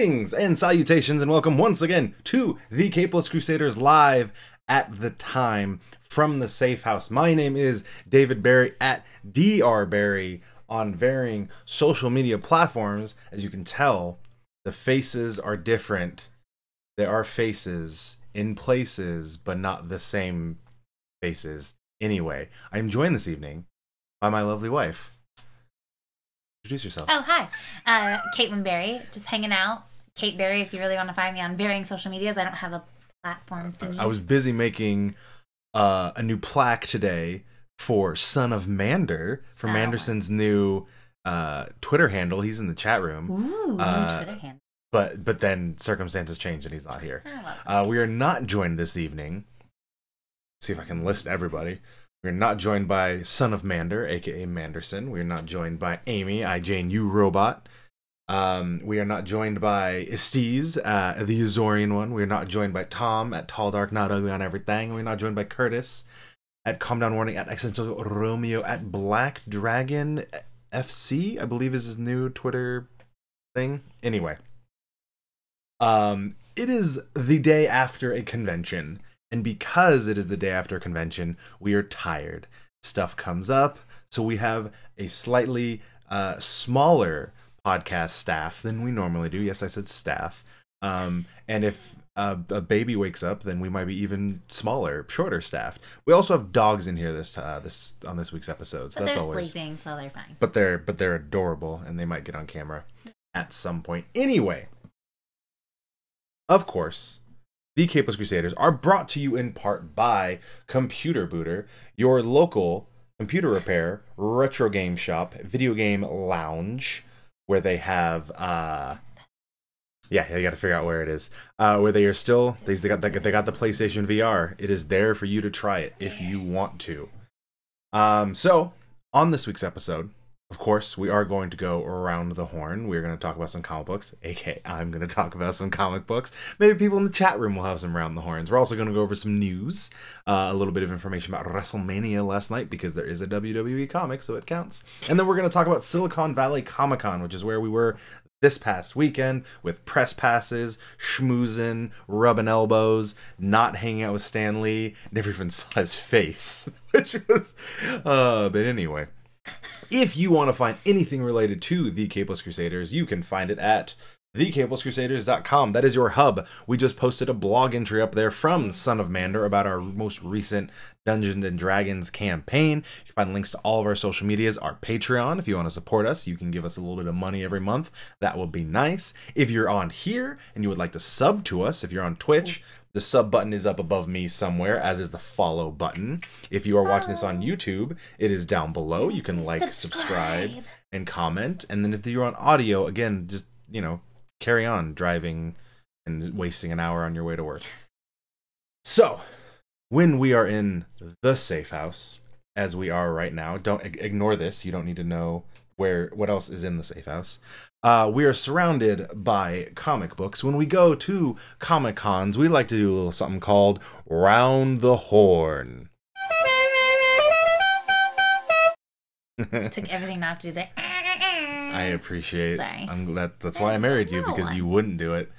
Greetings and salutations, and welcome once again to the Capeless Crusaders live at the time from the safe house. My name is David Barry at Dr. Barry on varying social media platforms. As you can tell, the faces are different. There are faces in places, but not the same faces. Anyway, I'm joined this evening by my lovely wife. Introduce yourself. Oh, hi. Uh, Kaitlin Berry, just hanging out. Kate Berry, if you really want to find me on varying social medias. I don't have a platform thingy. I was busy making uh, a new plaque today for Son of Mander for Oh. Manderson's new uh, Twitter handle. He's in the chat room, Ooh, uh, Twitter handle. but but then circumstances changed and he's not here. Uh, we are not joined this evening. Let's see if I can list everybody. We're not joined by Son of Mander, aka Manderson. We're not joined by Amy, I Jane, you robot. Um, we are not joined by Estes, uh, the Azorian one. We are not joined by Tom at Tall Dark Not Ugly on Everything. We're not joined by Curtis at Calm Down Warning at Accidental Romeo at Black Dragon FC, I believe is his new Twitter thing. Anyway, um, it is the day after a convention, and because it is the day after a convention, we are tired. Stuff comes up, so we have a slightly uh, smaller podcast staff than we normally do. Yes, I said staff. Um, and if uh, a baby wakes up, then we might be even smaller, shorter staffed. We also have dogs in here this uh, this on this week's episode. So But that's they're always sleeping, so they're fine. but they're but they're adorable and they might get on camera at some point anyway of course the capeless crusaders are brought to you in part by computer booter your local computer repair retro game shop video game lounge where they have uh yeah, you got to figure out where it is. Uh, where they are still, they, they got they got they got the PlayStation VR. It is there for you to try it if you want to. Um, so on this week's episode, of course, we are going to go around the horn. We're going to talk about some comic books, aka I'm going to talk about some comic books. Maybe people in the chat room will have some round the horns. We're also going to go over some news, uh, a little bit of information about WrestleMania last night because there is a WWE comic, so it counts. And then we're going to talk about Silicon Valley Comic Con, which is where we were this past weekend with press passes, schmoozing, rubbing elbows, not hanging out with Stan Lee. Never even saw his face, which was. Uh, but anyway, if you want to find anything related to the Capeless Crusaders, you can find it at thecapelesscrusaders.com. That is your hub. We just posted a blog entry up there from Son of Mander about our most recent Dungeons and Dragons campaign. You can find links to all of our social medias, our Patreon. If you want to support us, you can give us a little bit of money every month. That would be nice. If you're on here and you would like to sub to us, if you're on Twitch, the sub button is up above me somewhere, as is the follow button. If you are watching this on oh. YouTube, it is down below. You can like, subscribe, Subscribe. and comment. And then if you're on audio, again, just, you know, carry on driving and wasting an hour on your way to work. So, when we are in the safe house, as we are right now, don't ignore this. You don't need to know where what else is in the safe house. Uh, we are surrounded by comic books. When we go to comic cons, we like to do a little something called round the horn. Took everything not to do that. I appreciate. Sorry. I'm that. That's I why I married you because you wouldn't do it.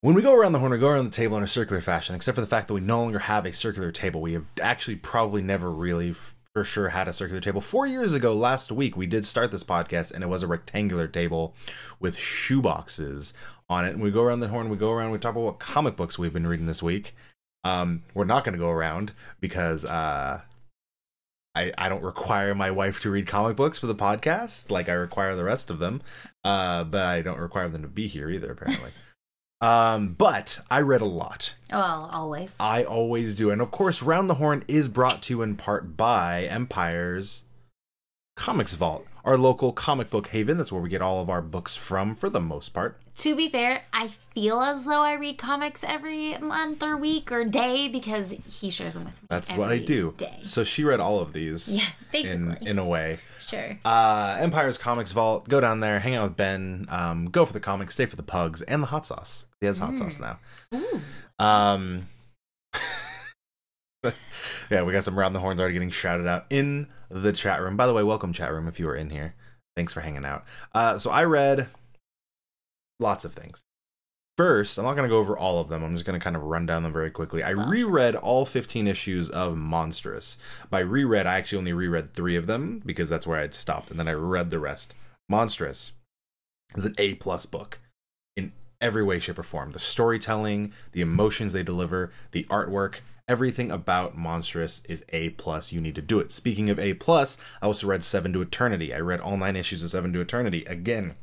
When we go around the horn, we go around the table in a circular fashion. Except for the fact that we no longer have a circular table, we have actually probably never really for sure had a circular table. Four years ago, last week, we did start this podcast, and it was a rectangular table with shoeboxes on it. And we go around the horn, we go around, we talk about what comic books we've been reading this week. Um, we're not going to go around because uh, I, I don't require my wife to read comic books for the podcast like I require the rest of them. Uh, but I don't require them to be here either, apparently. Um, but I read a lot. Well, always. I always do. And of course, Round the Horn is brought to you in part by Empire's Comics Vault, our local comic book haven. That's where we get all of our books from for the most part. To be fair, I feel as though I read comics every month or week or day because he shares them with me. That's what I do. Day. So she read all of these Yeah, in basically. in a way. Sure. Uh, Empire's Comics Vault. Go down there, hang out with Ben, um, go for the comics, stay for the pugs, and the hot sauce. He has hot sauce now. Ooh. Um, yeah, we got some round the horns already getting shouted out in the chat room. By the way, welcome chat room if you are in here. Thanks for hanging out. Uh, so I read lots of things. First, I'm not going to go over all of them. I'm just going to kind of run down them very quickly. I reread all 15 issues of Monstrous. By reread, I actually only reread three of them because that's where I'd stopped, and then I read the rest. Monstrous is an A plus book in every way, shape, or form. The storytelling, the emotions they deliver, the artwork, everything about Monstrous is A plus. You need to do it. Speaking of A plus, I also read Seven to Eternity. I read all nine issues of Seven to Eternity. Again,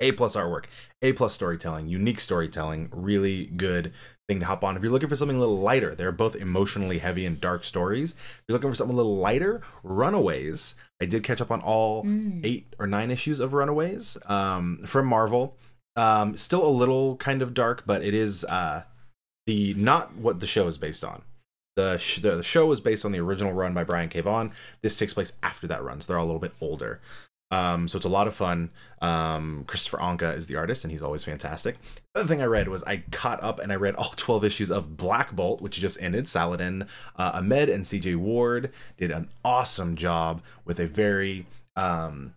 A plus artwork, A plus storytelling, unique storytelling, really good thing to hop on. If you're looking for something a little lighter, they're both emotionally heavy and dark stories. If you're looking for something a little lighter, Runaways. I did catch up on all Mm. eight or nine issues of Runaways um, from Marvel. Um, still a little kind of dark, but it is uh, the not what the show is based on. The, sh- the show is based on the original run by Brian K. Vaughan. This takes place after that run, so they're all a little bit older. Um, so it's a lot of fun. Um, Christopher Anka is the artist, and he's always fantastic. The other thing I read was I caught up and I read all 12 issues of Black Bolt, which just ended. Saladin uh, Ahmed and CJ Ward did an awesome job with a very um,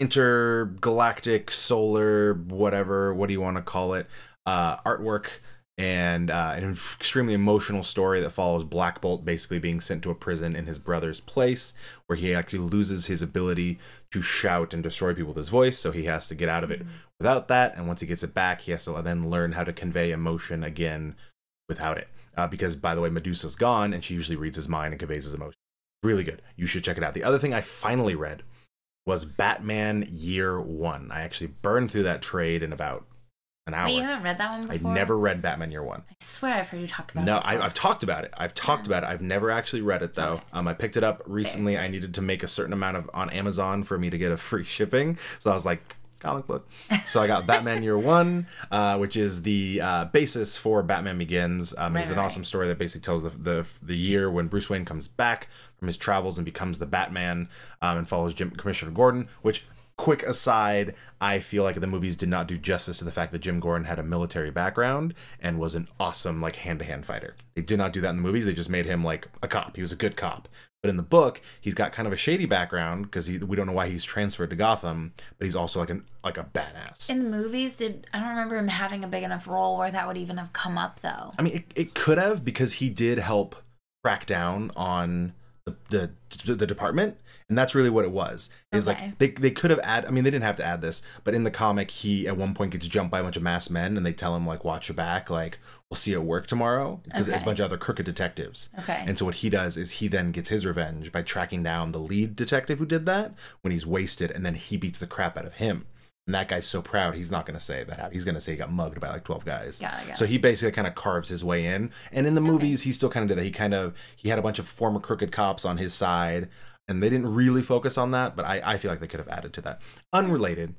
intergalactic, solar, whatever, what do you want to call it, uh, artwork and uh, an extremely emotional story that follows Black Bolt basically being sent to a prison in his brother's place, where he actually loses his ability to shout and destroy people with his voice, so he has to get out of it without that. And once he gets it back, he has to then learn how to convey emotion again without it. Uh, because, by the way, Medusa's gone, and she usually reads his mind and conveys his emotion. Really good. You should check it out. The other thing I finally read was Batman Year One. I actually burned through that trade in about an hour. Wait, you haven't read that one I before? never read Batman Year One. I swear I've heard you talk about No, it. I, before. I've talked about it. I've talked about it. I've never actually read it though. Okay. Um, I picked it up recently. I needed to make a certain amount of on Amazon for me to get a free shipping. So I was like, comic book. So I got Batman Year One, uh, which is the uh, basis for Batman Begins. Um, Right, it's an right, awesome story that basically tells the, the the year when Bruce Wayne comes back from his travels and becomes the Batman, um, and follows Jim Commissioner Gordon. Which quick aside, I feel like the movies did not do justice to the fact that Jim Gordon had a military background and was an awesome like hand to hand fighter. They did not do that in the movies. They just made him like a cop. He was a good cop. But in the book, he's got kind of a shady background because we don't know why he's transferred to Gotham, but he's also like an like a badass. In the movies, did I don't remember him having a big enough role where that would even have come up though. I mean, it, it could have because he did help crack down on the, the the department, and that's really what it was. Is Okay. like they they could have add. I mean, they didn't have to add this, but in the comic, he at one point gets jumped by a bunch of masked men, and they tell him like, "Watch your back. Like, we'll see you at work tomorrow." Because it's Okay. a bunch of other crooked detectives. Okay. And so what he does is he then gets his revenge by tracking down the lead detective who did that when he's wasted, and then he beats the crap out of him. And that guy's so proud, he's not going to say that. happened. He's going to say he got mugged by like twelve guys. Yeah, got So he basically kind of carves his way in. And in the movies, he still kind of did that. He kind of he had a bunch of former crooked cops on his side, and they didn't really focus on that. But I, I feel like they could have added to that. Unrelated,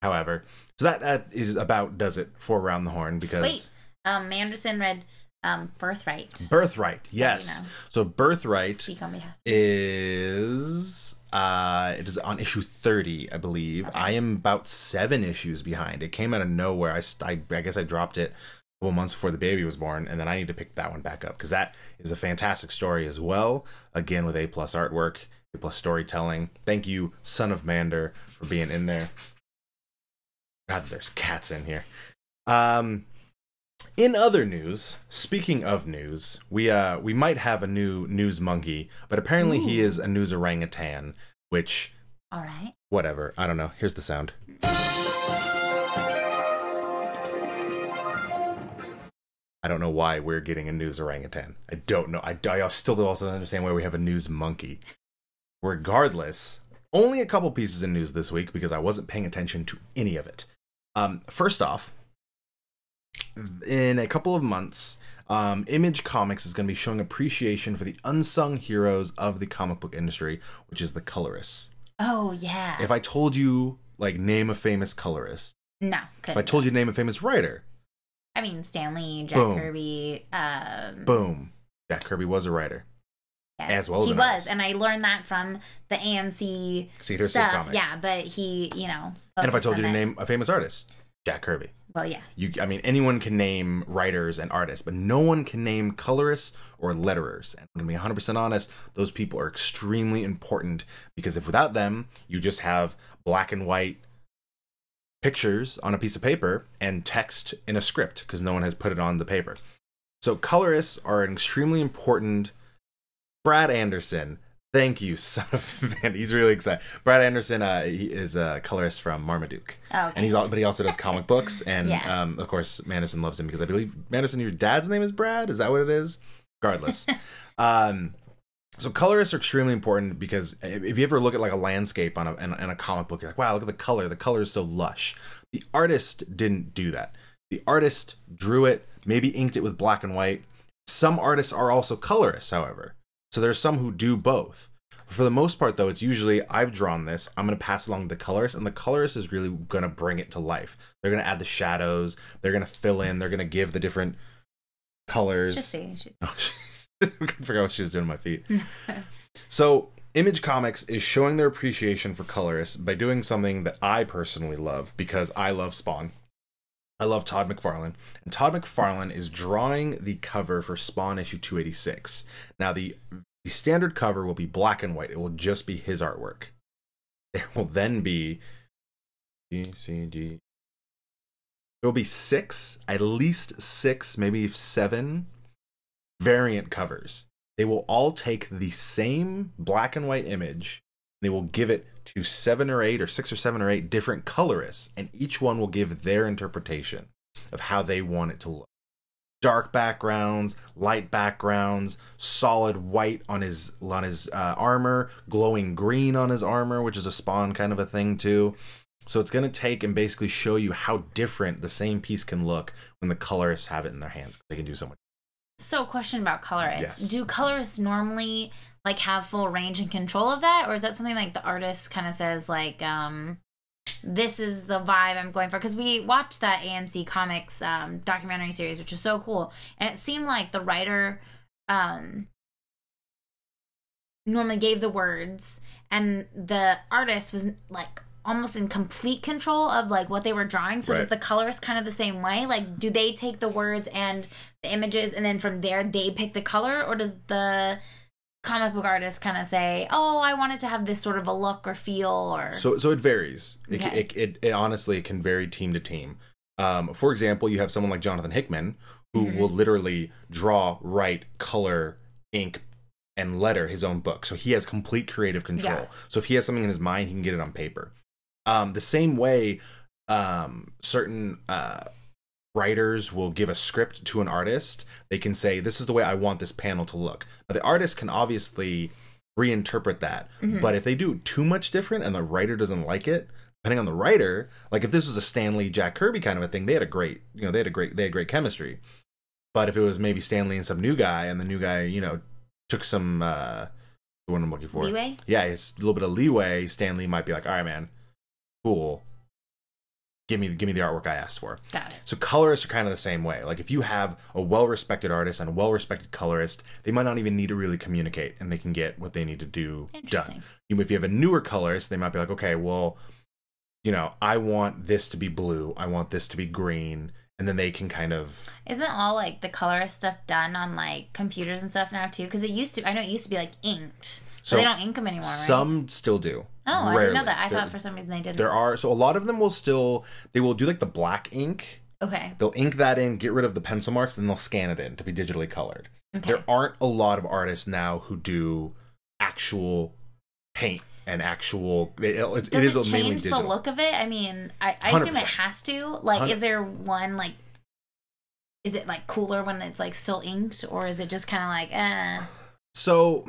however. So that that is about does it for Around the Horn because Wait, um, Manderson read um, Birthright. Birthright, yes. know. So Birthright Speak on behalf. is uh it is on issue 30 i believe. Okay. i am about seven issues behind. It came out of nowhere. I I, I guess i dropped it a couple months before the baby was born and then i need to pick that one back up because that is a fantastic story as well. Again with a plus artwork a plus storytelling. Thank you son of mander for being in there. God there's cats in here. Um in other news, speaking of news, we uh we might have a new news monkey, but apparently he is a news orangutan, which All right. whatever. I don't know. Here's the sound. I don't know why we're getting a news orangutan. I don't know. I, I still also don't understand why we have a news monkey. Regardless, only a couple pieces of news this week because I wasn't paying attention to any of it. Um, first off, in a couple of months, um, Image Comics is going to be showing appreciation for the unsung heroes of the comic book industry, which is the colorists. Oh yeah. If I told you, like, name a famous colorist, no, if. I told you to name a famous writer, I mean, Stan Lee, Jack Boom. Kirby. Um, boom, Jack Kirby was a writer. yes, as well as he was, artist. and I learned that from the AMC Cedar stuff. Comics. Yeah, but he, you know. And if I told you to name a famous artist, Jack Kirby. Well, yeah, You, I mean, anyone can name writers and artists, but no one can name colorists or letterers. And I'm gonna be 100% honest; those people are extremely important because if without them, you just have black and white pictures on a piece of paper and text in a script because no one has put it on the paper. So colorists are an extremely important. Brad Anderson, thank you, son of man. He's really excited. Brad Anderson, uh, he is a colorist from Marmaduke, Oh, okay. and he's all, but he also does comic books, and Yeah. um, of course, Manderson loves him because I believe Manderson, your dad's name is Brad. Is that what it is? Regardless, um, so colorists are extremely important because if if you ever look at like a landscape on a in, in a comic book, you're like, wow, look at the color. The color is so lush. The artist didn't do that. The artist drew it, maybe inked it with black and white. Some artists are also colorists, however. So there's some who do both. For the most part, though, it's usually I've drawn this. I'm going to pass along the colorist, and the colorist is really going to bring it to life. They're going to add the shadows. They're going to fill in. They're going to give the different colors. Just see. She's- Oh, I forgot what she was doing to my feet. so, Image Comics is showing their appreciation for colorists by doing something that I personally love because I love Spawn. I love Todd McFarlane. And Todd McFarlane is drawing the cover for Spawn issue 286. Now, the, the standard cover will be black and white, it will just be his artwork. There will then be B, C, D. There will be six, at least six, maybe seven variant covers. They will all take the same black and white image. They will give it to seven or eight, or six or seven or eight different colorists, and each one will give their interpretation of how they want it to look. Dark backgrounds, light backgrounds, solid white on his on his uh, armor, glowing green on his armor, which is a spawn kind of a thing too. So it's going to take and basically show you how different the same piece can look when the colorists have it in their hands. They can do so much. So, question about colorists. Yes. Do colorists normally like have full range and control of that, or is that something like the artist kind of says like, um, "This is the vibe I'm going for"? Because we watched that AMC Comics um, documentary series, which was so cool, and it seemed like the writer um, normally gave the words, and the artist was like almost in complete control of like what they were drawing. So, Right. does the colorist kind of the same way? Like, do they take the words and the images and then from there they pick the color or does the comic book artists kind of say oh i wanted to have this sort of a look or feel or So so it varies. It, Okay. it, it, it honestly can vary team to team. Um, for example, you have someone like Jonathan Hickman who Mhm. will literally draw, write, color, ink, and letter his own book. So he has complete creative control. Yeah. So if he has something in his mind, he can get it on paper. Um, the same way, um, certain uh, writers will give a script to an artist. They can say, "This is the way I want this panel to look." Now, the artist can obviously reinterpret that, Mhm. but if they do too much different and the writer doesn't like it, depending on the writer, like if this was a Stan Lee Jack Kirby kind of a thing, they had a great, you know, they had a great, they had great chemistry. But if it was maybe Stan Lee and some new guy, and the new guy, you know, took some, uh, the one I'm looking for, leeway yeah, it's a little bit of leeway. Stan Lee might be like, all right, man, cool. Give me, give me the artwork I asked for. got it So colorists are kind of the same way. Like if you have a well-respected artist and a well-respected colorist, they might not even need to really communicate, and they can get what they need to do interesting done. If you have a newer colorist, they might be like, okay, well, you know, I want this to be blue, I want this to be green, and then they can kind of isn't all like the colorist stuff done on like computers and stuff now too because it used to i know it used to be like inked so they don't ink them anymore right? some still do. Oh i didn't know that. I There- thought for some reason they didn't. There are so a lot of them will still they will do like the black ink. Okay. They'll ink that in get rid of the pencil marks and they'll scan it in to be digitally colored. Okay. There aren't a lot of artists now who do actual paint and actual it, it, does it it, is mainly change the look of it? I mean i, I assume it has to. Like Hundred- is there one like is it like cooler when it's like still inked or is it just kind of like eh? So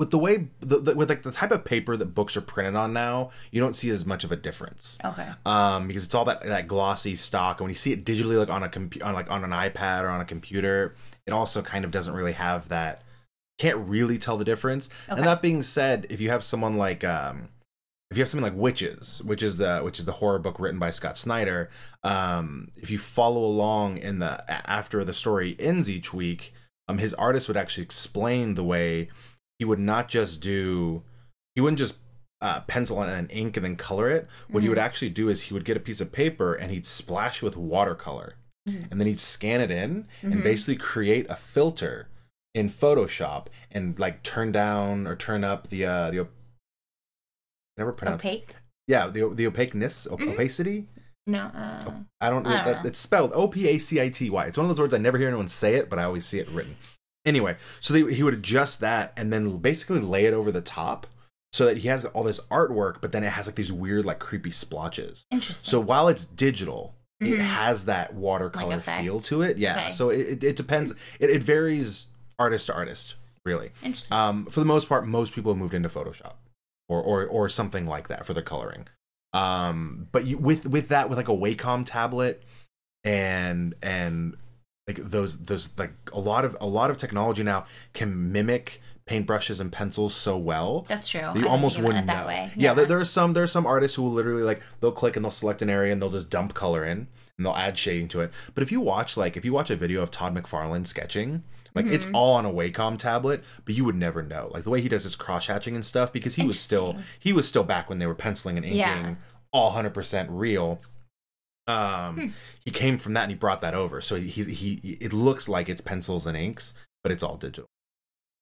with the way the, the, with like the type of paper that books are printed on now you don't see as much of a difference. Okay. Um because it's all that that glossy stock and when you see it digitally like on a compu- on like on an ipad or on a computer it also kind of doesn't really have that can't really tell the difference. Okay. and that being said if you have someone like um if you have something like Wytches which is the which is the horror book written by scott snyder um if you follow along in the after the story ends each week um his artist would actually explain the way he would not just do he wouldn't just uh, pencil and ink and then color it what he Mhm. would actually do is he would get a piece of paper and he'd splash with watercolor Mhm. and then he'd scan it in and Mhm. basically create a filter in Photoshop and like turn down or turn up the uh the op- never pronounce opaque yeah the the opaqueness op- Mhm. opacity No. Uh, I don't. I don't know. it's spelled O P A C I T Y. It's one of those words I never hear anyone say it, but I always see it written. Anyway, so they, he would adjust that and then basically lay it over the top so that he has all this artwork, but then it has like these weird, like creepy splotches. interesting. So while it's digital, it Mhm. has that watercolor effect. feel to it. Yeah. Okay. So it, it, it depends. It, it varies artist to artist, really. interesting. Um, for the most part, most people have moved into Photoshop or or or something like that for the coloring. Um, but you, with with that, with like a Wacom tablet and and like those those like a lot of a lot of technology now can mimic paintbrushes and pencils so well That's true. I you didn't almost think of it wouldn't that know. way. Yeah, there, there are some there are some artists who will literally like they'll click and they'll select an area and they'll just dump color in and they'll add shading to it. But if you watch like if you watch a video of Todd McFarlane sketching, like it's Mm-hmm. all on a Wacom tablet, but you would never know. Like the way he does his cross hatching and stuff because he was still he was still back when they were penciling and inking Yeah. all 100% real. Um Hmm. he came from that and he brought that over. So he he it looks like it's pencils and inks, but it's all digital.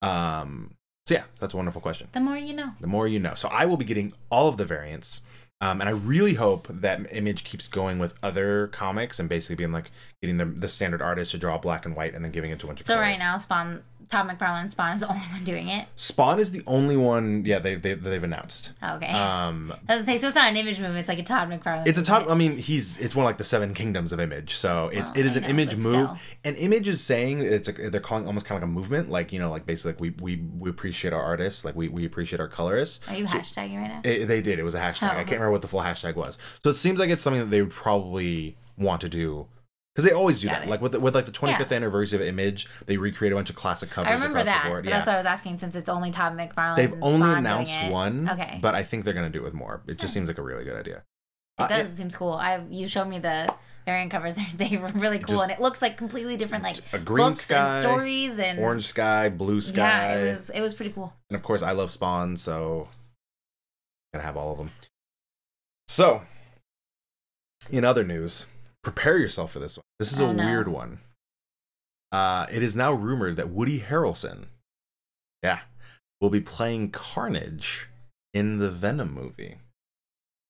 Um so yeah, that's a wonderful question The more you know. the more you know. So I will be getting all of the variants. Um, and I really hope that Image keeps going with other comics and basically being like getting the, the standard artist to draw black and white and then giving it to a bunch of So right now, Spawn, Todd McFarlane Spawn is the only one doing it. Spawn is the only one, yeah, they, they, they've announced. Okay. Um, I was say, so it's not an image movie. It's like a Todd McFarlane. it's a top. movie. I mean, he's it's one of like the seven kingdoms of Image. So it's Well, it is I an know, Image move. still. And Image is saying it's a, they're calling almost kind of like a movement. Like you know, like basically like we we we appreciate our artists, like we we appreciate our colorists. Are you So- hashtagging right now? It, they did. It was a hashtag. I Oh. can't remember what the full hashtag was. So it seems like it's something that they would probably want to do because they always do Got that. it. Like with the, with like the 25th Yeah. anniversary of Image, they recreate a bunch of classic covers I remember across that. the board. But Yeah, that's why I was asking since it's only Todd McFarlane. they've and only Spawn doing announced it. one. Okay. but I think they're gonna do it with more. It just seems like a really good idea. It Uh, does. It seems cool. I you showed me the variant covers. They were really cool, Just- and it looks like completely different, like a green books sky, and stories and Orange sky, blue sky, Yeah, it was it was pretty cool. and of course I love Spawn, so gotta have all of them. So, in other news, prepare yourself for this one. This is Oh, a no. weird one. Uh, it is now rumored that Woody Harrelson, yeah, will be playing Carnage in the Venom movie.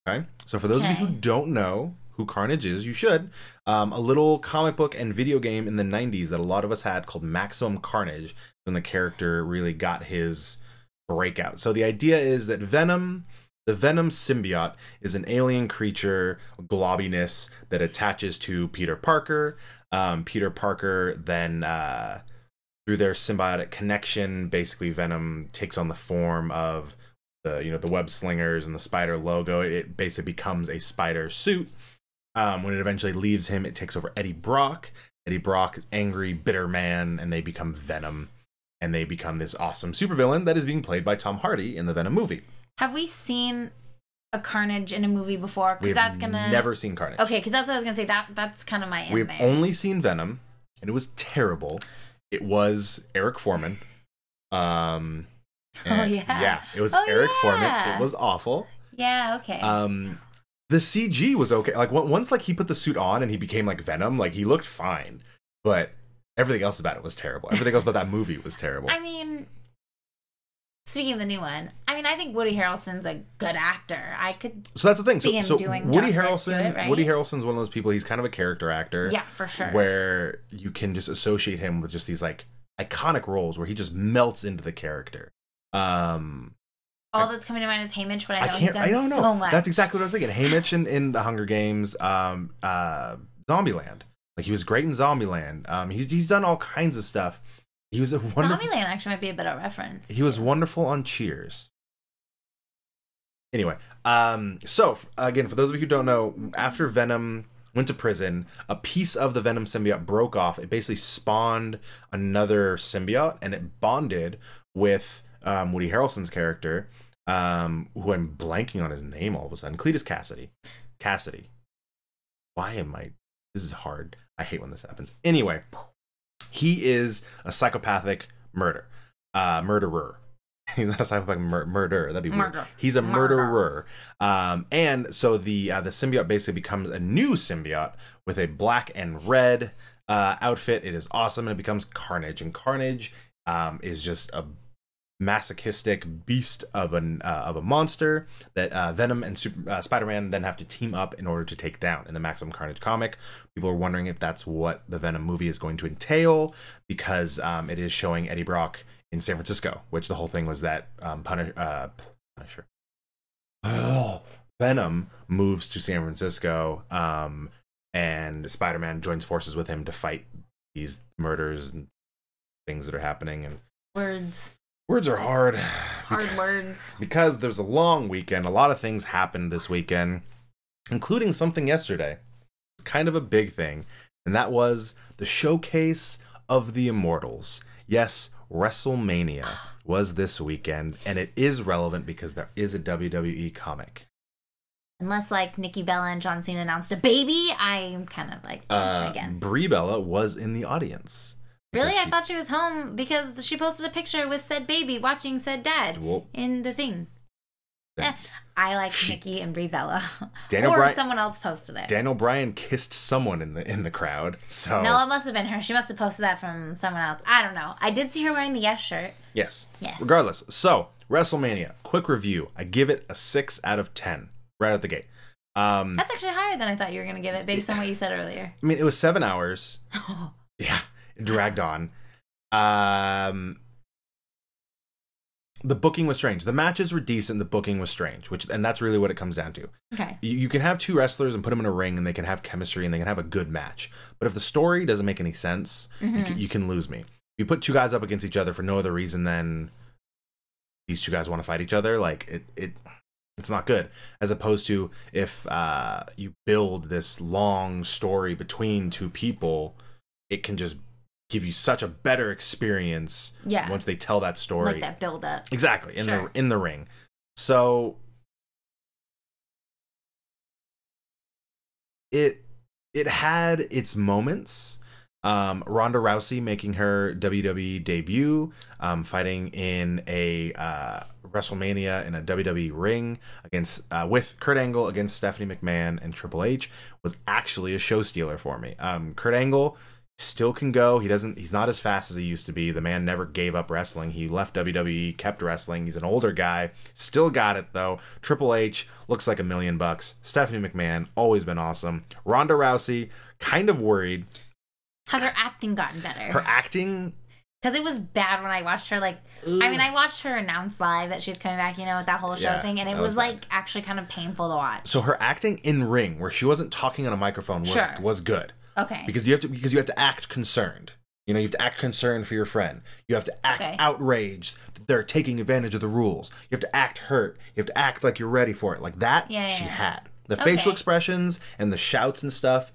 Okay, so for those of you who don't know who Carnage is, you should. Um, a little comic book and video game in the '90s that a lot of us had called Maximum Carnage, when the character really got his breakout. So the idea is that Venom, the Venom symbiote, is an alien creature, globiness that attaches to Peter Parker. Um, Peter Parker then, uh, through their symbiotic connection, basically Venom takes on the form of the you know the web slingers and the spider logo. It basically becomes a spider suit. Um, when it eventually leaves him, it takes over Eddie Brock. Eddie Brock is angry, bitter man, and they become Venom and they become this awesome supervillain that is being played by Tom Hardy in the Venom movie. Have we seen a Carnage in a movie before? Because that's gonna never seen Carnage. Okay, because that's what I was gonna say. That that's kind of my We've there. only seen Venom, and it was terrible. It was Eric Forman. Um, Oh, yeah. yeah, it was Oh, Eric Forman. It was awful. yeah. Okay. Um, the CG was okay. Like once, like he put the suit on and he became like Venom. Like he looked fine, but everything else about it was terrible. Everything else about that movie was terrible. I mean, speaking of the new one, I mean, I think Woody Harrelson's a good actor. I could, So that's the thing. see So, him so doing Woody Harrelson, it, right? Woody Harrelson's one of those people. He's kind of a character actor. yeah, for sure. Where you can just associate him with just these like iconic roles where he just melts into the character. Um, All that's coming to mind is Haymitch, but I I know he's can't. I don't know. so much. That's exactly what I was thinking. Haymitch in, in the Hunger Games, um, uh, Zombieland. Like he was great in Zombieland. Um, he's he's done all kinds of stuff. He was a wonderful. Zombieland actually might be a better reference. He was wonderful on Cheers. Anyway, um, so again, for those of you who don't know, after Venom went to prison, a piece of the Venom symbiote broke off. It basically spawned another symbiote, and it bonded with um, Woody Harrelson's character, um, who I'm blanking on his name all of a sudden, Cletus Kasady. Kasady. Why am I? This is hard. I hate when this happens. Anyway, he is a psychopathic murder, uh, murderer. He's not a psychopathic mur- murderer. That'd be weird. Murder. He's a Murder. murderer. Um, and so the uh, the symbiote basically becomes a new symbiote with a black and red uh, outfit. It is awesome, and it becomes Carnage. And Carnage um, is just a masochistic beast of an uh, of a monster that uh, Venom and Super, uh, Spider-Man then have to team up in order to take down in the Maximum Carnage comic. People are wondering if that's what the Venom movie is going to entail because um, it is showing Eddie Brock in San Francisco, which the whole thing was that um, Punish, uh, Punisher, oh, Venom moves to San Francisco, um, and Spider-Man joins forces with him to fight these murders and things that are happening and Words. Words are hard. Hard words. Because there's a long weekend. A lot of things happened this weekend, including something yesterday. It's kind of a big thing, and that was the showcase of the Immortals. Yes, WrestleMania was this weekend, and it is relevant because there is a WWE comic. Unless like Nikki Bella and John Cena announced a baby, I'm kind of like Uh, again. Brie Bella was in the audience. Really, because I thought she was home because she posted a picture with said baby watching said dad Well, in the thing. Then- Eh, I like She- Nikki and Brie Bella. Daniel or someone else posted it. Daniel Bryan kissed someone in the in the crowd. So No, it must have been her. She must have posted that from someone else. I don't know. I did see her wearing the yes shirt. yes. Yes. Regardless, so WrestleMania, quick review. I give it a six out of ten right out the gate. Um, That's actually higher than I thought you were going to give it based on what you said earlier. I mean, it was seven hours. Yeah, dragged on. Um, the booking was strange. The matches were decent. The booking was strange, which and that's really what it comes down to. okay. You, you can have two wrestlers and put them in a ring, and they can have chemistry and they can have a good match. But if the story doesn't make any sense, you, Mhm. can, you can lose me. You put two guys up against each other for no other reason than these two guys want to fight each other. Like it, it, it's not good. As opposed to if uh, you build this long story between two people, it can just give you such a better experience Yeah. once they tell that story. Like that build up. Exactly in Sure. the in the ring. So it it had its moments. Um, Ronda Rousey making her WWE debut, um, fighting in a uh, WrestleMania in a WWE ring against uh, with Kurt Angle against Stephanie McMahon and Triple H was actually a show stealer for me. Um, Kurt Angle still can go. He doesn't. He's not as fast as he used to be. The man never gave up wrestling. He left WWE, kept wrestling. He's an older guy. Still got it though. Triple H looks like a million bucks. Stephanie McMahon always been awesome. Ronda Rousey kind of worried. Has her acting gotten better? Her acting. Because it was bad when I watched her. Like, I mean, I watched her announce live that she's coming back, you know, with that whole show Yeah, thing, and it was, was like actually kind of painful to watch. So her acting in ring, where she wasn't talking on a microphone, was Sure. was good Okay. because you have to because you have to act concerned. You know, you have to act concerned for your friend. You have to act Okay. outraged that they're taking advantage of the rules. You have to act hurt. You have to act like you're ready for it. Like that, Yeah, yeah, she yeah. had. The facial expressions and the shouts and stuff,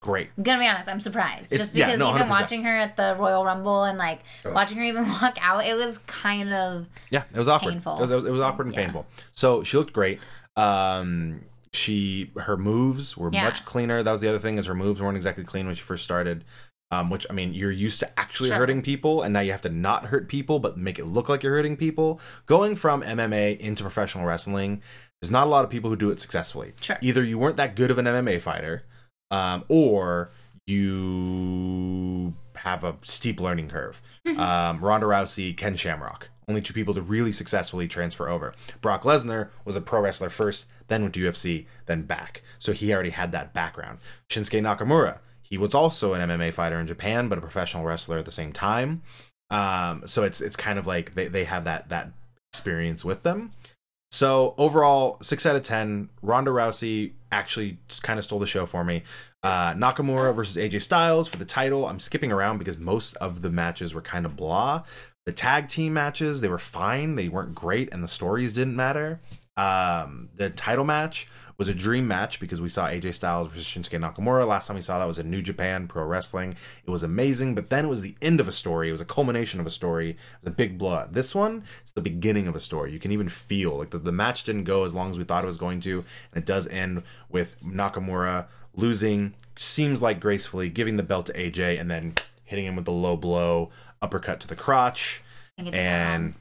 great. I'm gonna be honest, I'm surprised. It's- Just because no, even 100%. watching her at the Royal Rumble and like Oh. watching her even walk out, it was kind of Yeah, it was awkward. Painful. It was, it was, it was awkward and painful. So she looked great. Um, she her moves were Yeah. much cleaner. That was the other thing is her moves weren't exactly clean when she first started. Um, which I mean, you're used to actually Sure. hurting people, and now you have to not hurt people, but make it look like you're hurting people. Going from MMA into professional wrestling, there's not a lot of people who do it successfully. Sure. Either you weren't that good of an MMA fighter, um, or you have a steep learning curve. um, Ronda Rousey, Ken Shamrock, only two people to really successfully transfer over. Brock Lesnar was a pro wrestler first, then went to UFC, then back. So he already had that background. Shinsuke Nakamura, he was also an MMA fighter in Japan, but a professional wrestler at the same time. Um, so it's it's kind of like they, they have that that experience with them. So overall, six out of ten. Ronda Rousey actually just kind of stole the show for me. Uh, Nakamura versus AJ Styles for the title. I'm skipping around because most of the matches were kind of blah. The tag team matches they were fine. They weren't great, and the stories didn't matter. Um, the title match was a dream match because we saw AJ Styles versus Shinsuke Nakamura. Last time we saw that was in New Japan Pro Wrestling. It was amazing, but then it was the end of a story. It was a culmination of a story. It was a big blow. This one, it's the beginning of a story. You can even feel like the, the match didn't go as long as we thought it was going to, and it does end with Nakamura losing, seems like gracefully, giving the belt to AJ, and then hitting him with the low blow, uppercut to the crotch I think it- and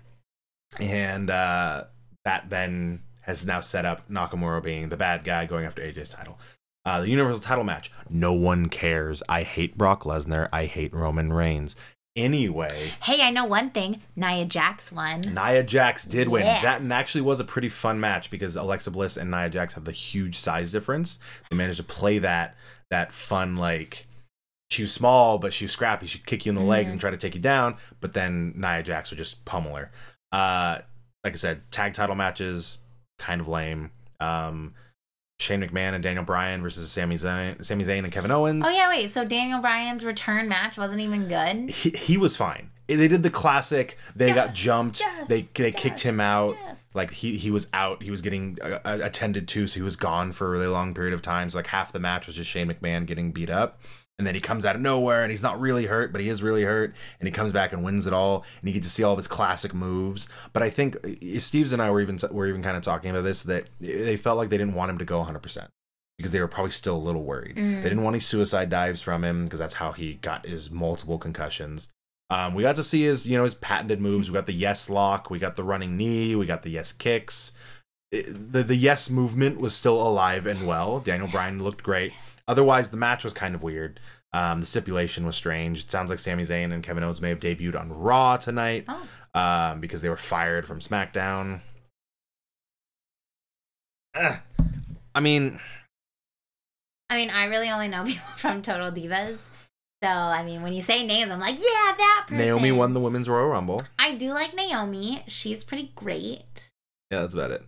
and uh, that then has now set up Nakamura being the bad guy going after AJ's title. Uh, the Universal title match. No one cares. I hate Brock Lesnar. I hate Roman Reigns. Anyway, Hey, I know one thing. Nia Jax won. Nia Jax did win. Yeah. That actually was a pretty fun match because Alexa Bliss and Nia Jax have the huge size difference. They managed to play that that fun like she was small but she was scrappy. She'd kick you in the legs and try to take you down, but then Nia Jax would just pummel her. Uh, like I said, tag title matches kind of lame. Um, Shane McMahon and Daniel Bryan versus Sami Zayn, Sami Zayn and Kevin Owens. Oh yeah, wait. So Daniel Bryan's return match wasn't even good. he, he was fine. They did the classic. They got jumped. yes, they they yes, kicked him out. yes. Like he he was out. He was getting uh, uh, attended to, so he was gone for a really long period of time. So like half the match was just Shane McMahon getting beat up, and then he comes out of nowhere and he's not really hurt, but he is really hurt, and he comes back and wins it all, and you get to see all of his classic moves. But I think uh, Steve's and I were even were even kind of talking about this that they felt like they didn't want him to go 100 percent because they were probably still a little worried. Mm. They didn't want any suicide dives from him because that's how he got his multiple concussions. Um, we got to see his, you know, his patented moves. We got the yes lock, we got the running knee, we got the yes kicks. It- the the yes movement was still alive and well. Daniel Bryan looked great. Otherwise, the match was kind of weird. Um, the stipulation was strange. It sounds like Sami Zayn and Kevin Owens may have debuted on Raw tonight Oh. um, because they were fired from SmackDown. I mean, I mean, I really only know people from Total Divas. So I mean, when you say names, I'm like, yeah, that person. Naomi won the Women's Royal Rumble. I do like Naomi. She's pretty great. Yeah, that's about it.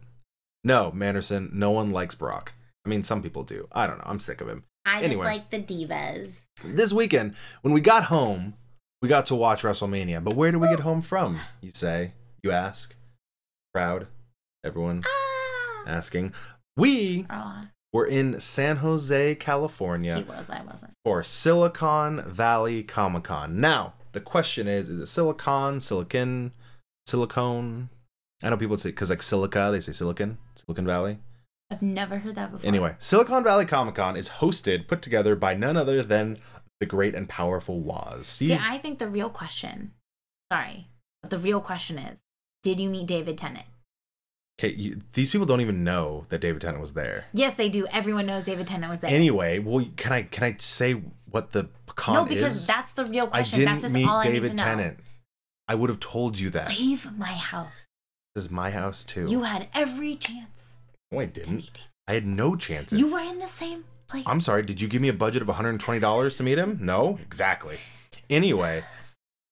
No, Manderson, no one likes Brock. I mean, some people do. I don't know. I'm sick of him. I just Anyway. like the divas. This weekend, when we got home, we got to watch WrestleMania. But where do we get home from? You say, you ask. Proud. Everyone Ah. asking. We Oh, were in San Jose, he California was. I wasn't. for Silicon Valley Comic Con. Now, the question is is it silicon, silicon, silicone? I know people say, because like silica, they say silicon, Silicon Valley. I've never heard that before. Anyway, Silicon Valley Comic Con is hosted, put together by none other than the great and powerful Woz. Steve, See, I think the real question. Sorry, but the real question is: Did you meet David Tennant? okay, you, these people don't even know that David Tennant was there. Yes, they do. Everyone knows David Tennant was there. Anyway, well, can I can I say what the con no, because is? that's the real question. I didn't that's just meet all I need David to know. Tennant. I would have told you that. Leave my house. This is my house too. You had every chance no, I didn't. I had no chances. You were in the same place. I'm sorry, did you give me a budget of $120 to meet him? No, exactly. Anyway,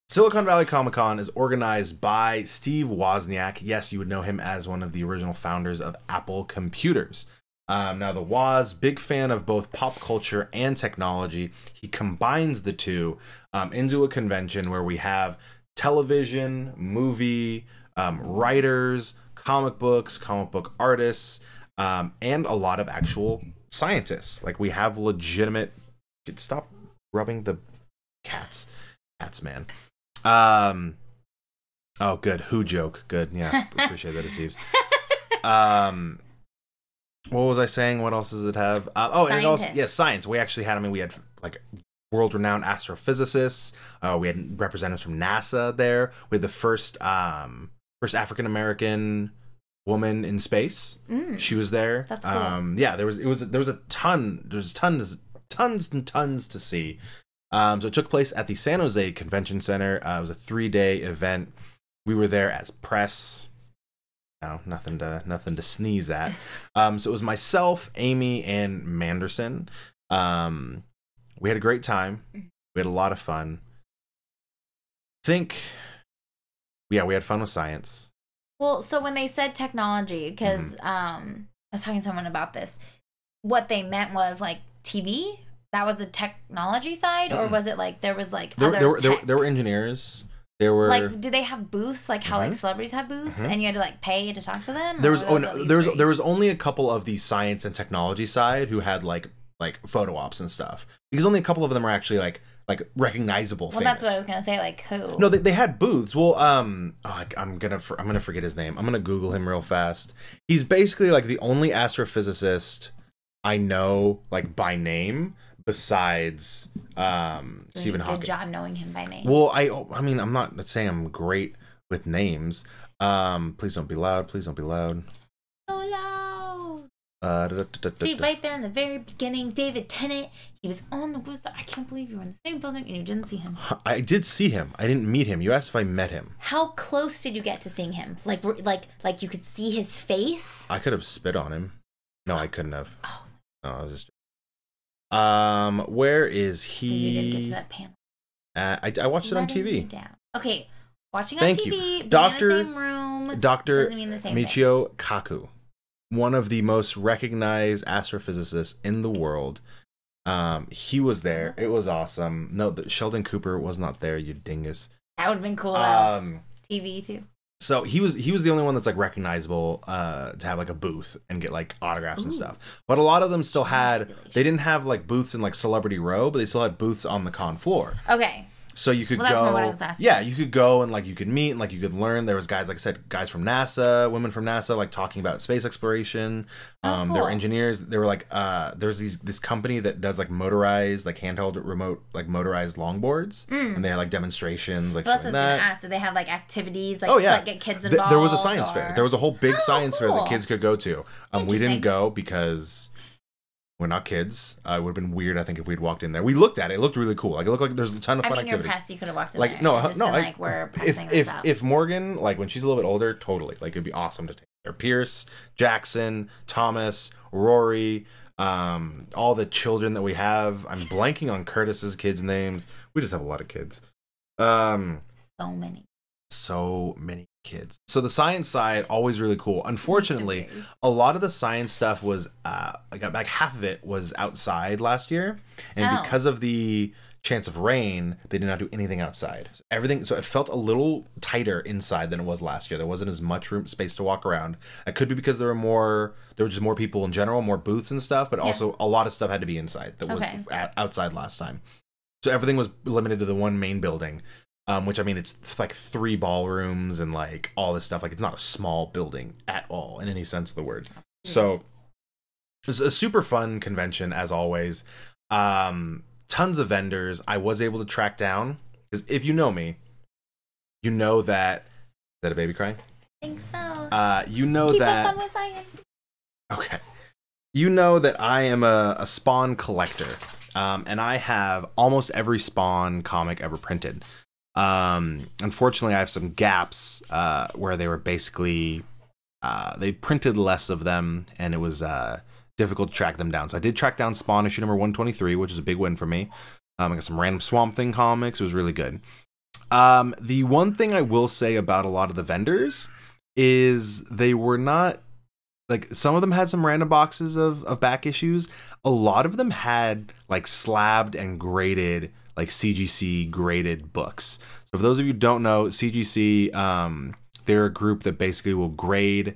Silicon Valley Comic Con is organized by Steve Wozniak. Yes, you would know him as one of the original founders of Apple Computers. Um, now, the Woz, big fan of both pop culture and technology. He combines the two um, into a convention where we have television, movie, um, writers, comic books, comic book artists, um, and a lot of actual scientists. Like we have legitimate. Stop rubbing the cats, cats, man. Um. Oh, good. Who joke? Good. Yeah, appreciate that, Steve. Um. What was I saying? What else does it have? Uh, oh, and it also Scientists. yeah, science. We actually had. I mean, we had like world-renowned astrophysicists. Uh, we had representatives from NASA there. We had the first um first African American woman in space. Mm. She was there. That's cool. Um, yeah, there was it was there was a ton. There was tons, tons and tons to see. Um, so it took place at the San Jose Convention Center. Uh, it was a three day event. We were there as press. No, nothing to nothing to sneeze at. Um, so it was myself, Amy, and Manderson. Um, we had a great time. We had a lot of fun. Think, yeah, we had fun with science. Well, so when they said technology, because Mm-hmm. um, I was talking to someone about this, what they meant was like TV. That was the technology side, or Mm-mm. was it like there was like There, other there, were, there, there were engineers. There were like, do they have booths like how like Mhm. celebrities have booths, Mhm. and you had to like pay to talk to them? there or was oh no there was there was only a couple of the science and technology side who had like like photo ops and stuff because only a couple of them are actually like like recognizable. Well, that's what I was gonna say. Like who? No, they, they had booths. Well, um, oh, I, I'm gonna for, I'm gonna forget his name. I'm gonna Google him real fast. He's basically like the only astrophysicist I know like by name besides um Doing Stephen Hawking. Good job knowing him by name. Well, I I mean I'm not saying I'm great with names. Um, please don't be loud. Please don't be loud. so loud. Uh, da, da, da, See, right there in the very beginning, David Tennant, he was on the website. I can't believe you were in the same building and you didn't see him. I did see him. I didn't meet him. You asked if I met him. How close did you get to seeing him? Like, like, like you could see his face? I could have spit on him. No, I couldn't have. Oh. No, I was just. Um, where is he? You didn't get to that panel. Uh, I, I watched it on TV. down. Okay, watching on Thank TV, you. being Dr. in the same room Doctor doesn't mean the same thing. Michio Kaku, one of the most recognized astrophysicists in the world. Um, he was there. It was awesome. No, the, Sheldon Cooper was not there. You dingus. That would have been cool. Um, TV too. so he was he was the only one that's like recognizable uh to have like a booth and get like autographs and stuff but a lot of them still had they didn't have like booths in like celebrity row but they still had booths on the con floor Okay, so you could Well, go more what I was yeah you could go and like you could meet and like you could learn there was guys like i said guys from nasa women from nasa like talking about space exploration Oh, um there were engineers they were like uh there's these this company that does like motorized like handheld remote like motorized longboards Mm. and they had like demonstrations like Well, that's what I was that gonna ask. Do they have like activities, like Oh, to yeah. like get kids Th- involved? there was a science or- fair. There was a whole big Oh, science fair that kids could go to. Um, we didn't go because we're not kids. Uh, it would have been weird, I think, if we'd walked in there. We looked at it. It looked really cool. Like it looked like there's a ton of I fun mean, you're activity. pressed. You could have walked in Like there. no, just no. been I, like we're if if if Morgan, like when she's a little bit older, totally, like it'd be awesome to take her. Pierce, Jackson, Thomas, Rory, um, all the children that we have. I'm blanking on Curtis's kids' names. We just have a lot of kids. Um, so many. so many kids. So the science side always really cool. Unfortunately, a lot of the science stuff was uh I got back half of it was outside last year, and Oh. because of the chance of rain, they did not do anything outside. So everything so it felt a little tighter inside than it was last year. There wasn't as much room space to walk around. It could be because there were more there were just more people in general, more booths and stuff, but Yeah. also a lot of stuff had to be inside that was Okay. at, outside last time. So everything was limited to the one main building. Um, which I mean, it's like three ballrooms and like all this stuff. Like it's not a small building at all in any sense of the word. So it's a super fun convention as always. Um, tons of vendors. I was able to track down because if you know me, you know that. Is that a baby crying? I think so. Uh, you know Keep that. up fun with science. Okay. You know that I am a, a Spawn collector, um, and I have almost every Spawn comic ever printed. Um, unfortunately, I have some gaps uh, where they were basically uh, they printed less of them, and it was uh, difficult to track them down. So I did track down Spawn issue number one twenty three, which is a big win for me. Um, I got some random Swamp Thing comics. It was really good. Um, the one thing I will say about a lot of the vendors is they were not like some of them had some random boxes of of back issues. A lot of them had like slabbed and graded like CGC graded books. So for those of you don't know, CGC um they're a group that basically will grade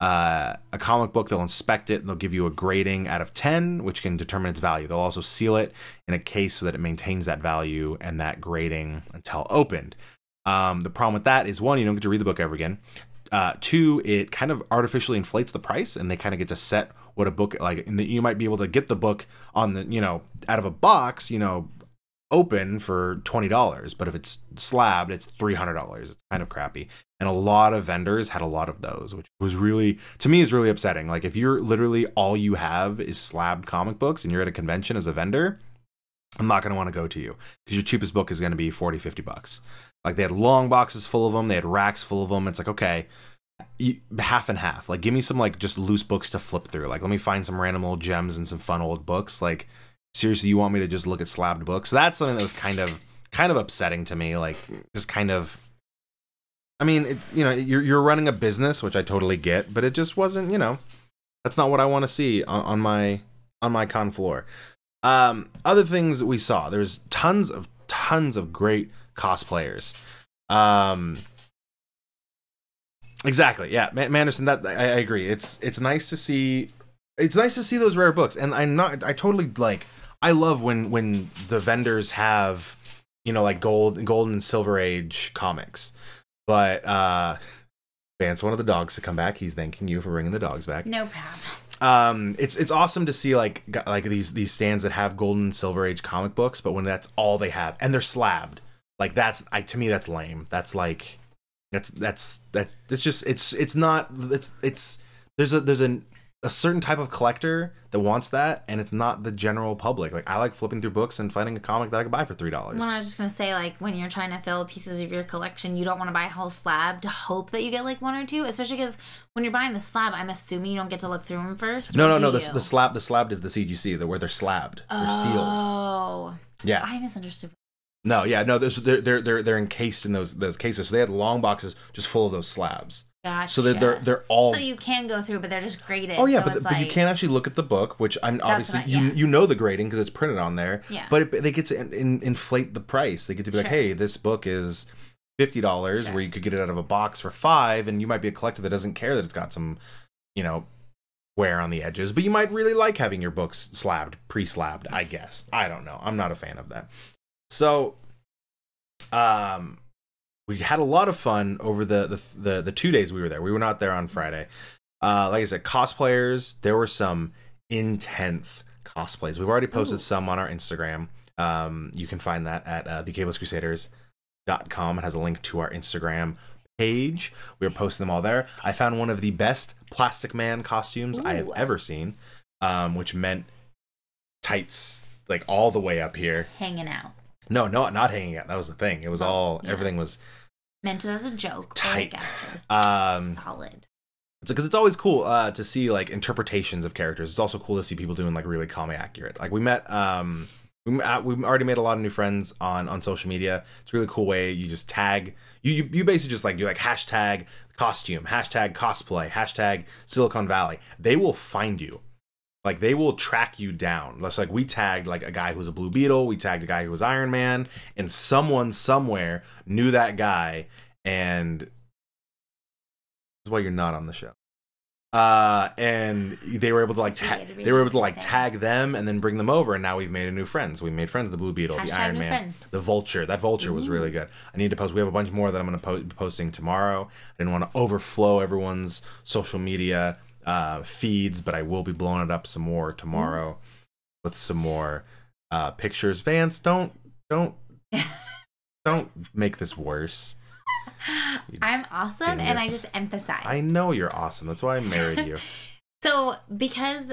uh, a comic book. They'll inspect it and they'll give you a grading out of 10, which can determine its value. They'll also seal it in a case so that it maintains that value and that grading until opened. Um, the problem with that is one, you don't get to read the book ever again. Uh, two, it kind of artificially inflates the price, and they kind of get to set what a book like. And you might be able to get the book on the you know out of a box, you know, open for twenty dollars, but if it's slabbed, it's three hundred dollars. It's kind of crappy. And a lot of vendors had a lot of those, which was really to me is really upsetting. Like if you're literally all you have is slabbed comic books and you're at a convention as a vendor, I'm not going to want to go to you because your cheapest book is going to be 40, 50 bucks. Like they had long boxes full of them, they had racks full of them. It's like, okay, half and half. Like give me some like just loose books to flip through. Like let me find some random old gems and some fun old books. Like seriously, you want me to just look at slabbed books? That's something that was kind of kind of upsetting to me. Like just kind of I mean, it, you know, you're you're running a business, which I totally get, but it just wasn't, you know, that's not what I want to see on, on my on my con floor. Um, other things we saw, there's tons of tons of great cosplayers. Um, exactly, yeah, Ma- Manderson. That I, I agree. It's it's nice to see. It's nice to see those rare books, and I'm not. I totally like. I love when when the vendors have, you know, like gold, gold and silver age comics. But uh, Vance wanted the dogs to come back. He's thanking you for bringing the dogs back No problem. um it's it's awesome to see like like these these stands that have golden and silver age comic books but when that's all they have and they're slabbed like that's i to me that's lame that's like that's that's that it's just it's it's not it's it's there's a there's a a certain type of collector that wants that, and it's not the general public. Like I like flipping through books and finding a comic that I could buy for three dollars. Well, I was just gonna say, like, when you're trying to fill pieces of your collection, you don't want to buy a whole slab to hope that you get like one or two. Especially because when you're buying the slab, I'm assuming you don't get to look through them first. No, no, no. The, the slab, the slab is the CGC, the where they're slabbed, they're sealed. Oh, Yeah. I misunderstood. No, yeah, no. They're they're they're they're encased in those those cases. So they had long boxes just full of those slabs. Gotcha. So they're they're they're all. So you can go through, but they're just graded. Oh yeah, so but, it's but you can't actually look at the book, which I'm obviously what I- you you know the grading because it's printed on there. Yeah. But it, they get to in, in, inflate the price. They get to be like, hey, this book is fifty dollars, Sure. where you could get it out of a box for five, and you might be a collector that doesn't care that it's got some, you know, wear on the edges, but you might really like having your books slabbed, pre-slabbed. I guess I don't know. I'm not a fan of that. So, um, we had a lot of fun over the the the, the two days we were there. We were not there on Friday. Uh, like I said, cosplayers. There were some intense cosplays. We've already posted Ooh. some on our Instagram. Um, you can find that at uh, thecapelesscrusaders.com. It has a link to our Instagram page. We are posting them all there. I found one of the best Plastic Man costumes I have ever seen, um, which meant tights like all the way up here. hanging out. No, no, not hanging out. That was the thing. It was Oh, all yeah. everything was Meant as a joke. Tight. um Solid. because it's always cool uh, to see like interpretations of characters. It's also cool to see people doing like really comic accurate. Like we met, um, we uh, we already made a lot of new friends on on social media. It's a really cool way. You just tag you you, you basically just like you like hashtag costume, hashtag cosplay, hashtag Silicon Valley. They will find you. Like they will track you down. That's like we tagged like a guy who was a Blue Beetle. We tagged a guy who was Iron Man, and someone somewhere knew that guy. And this is why you're not on the show. Uh, and they were able to like ta- they were able to like tag them and then bring them over. And now we've made a new friends. We made friends. With the Blue Beetle, the Iron Man, friends. the Vulture. That Vulture was really good. I need to post. We have a bunch more that I'm going to po- be posting tomorrow. I didn't want to overflow everyone's social media uh, feeds, but I will be blowing it up some more tomorrow with some more uh, pictures. Vance, don't don't don't make this worse. I'm awesome, and I just emphasize. I know you're awesome. That's why I married you. So because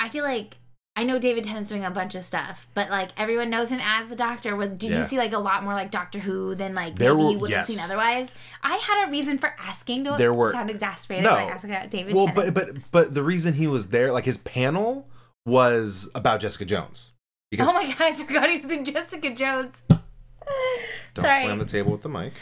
I feel like I know David Tennant's doing a bunch of stuff, but like everyone knows him as the Doctor. Was did Yeah. you see like a lot more like Doctor Who than like There maybe were- you would have seen otherwise? I had a reason for asking. Don't There were- sound exasperated No. by asking about David well, Tennant. but but but the reason he was there, like his panel, was about Jessica Jones. Because oh my god, I forgot he was in Jessica Jones. don't Sorry, slam the table with the mic.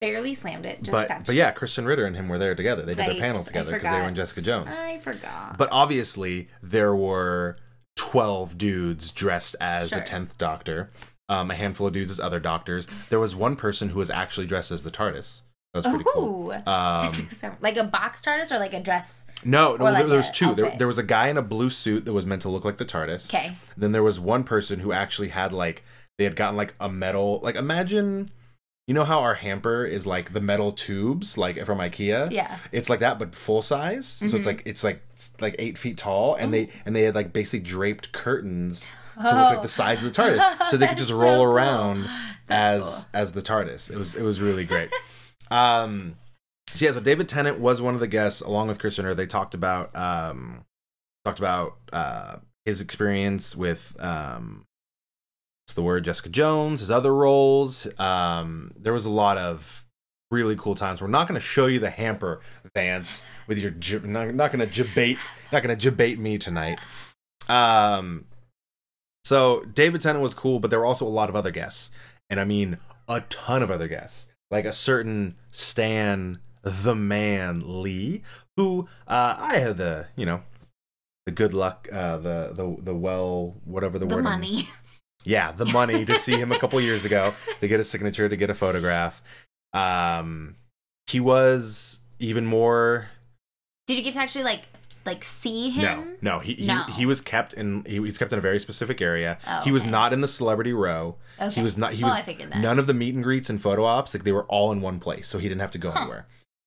barely slammed it. Just but touched but yeah, Krysten Ritter and him were there together. They did Right, their panel together because they were in. Jessica Jones. I forgot. But obviously, there were 12 dudes dressed as Sure. the 10th Doctor, um, a handful of dudes as other doctors. There was one person who was actually dressed as the TARDIS. That was pretty cool. Um, like a box TARDIS or like a dress? no, no like there, there was two. There, there was a guy in a blue suit that was meant to look like the TARDIS. Okay. Then there was one person who actually had like they had gotten like a metal like imagine you know how our hamper is like the metal tubes like from IKEA. Yeah. It's like that, but full size. So Mhm. it's like it's like it's like eight feet tall, and they and they had like basically draped curtains to look Oh. like the sides of the TARDIS, so they could just roll so cool. around as as the TARDIS. It was it was really great. um, so yeah, so David Tennant was one of the guests along with Krysten. Ritter. They talked about um talked about uh his experience with um the word Jessica Jones, his other roles. Um, there was a lot of really cool times. We're not going to show you the hamper, Vance, with your j- not, not going to debate not going to debate me tonight. Um, so David Tennant was cool, but there were also a lot of other guests, and I mean a ton of other guests, like a certain Stan the Man Lee, who uh, I had the you know the good luck, uh, the the the well whatever the, The word money. yeah, the money to see him a couple years ago to get a signature to get a photograph. Um, he was even more Did you get to actually like like see no, him? no. He, he No. he was kept in he was kept in a very specific area. Oh, he was okay. not in the celebrity row. Okay. He was not. He well, was I figured that. none of the meet and greets and photo ops. Like they were all in one place, so he didn't have to go Huh. anywhere.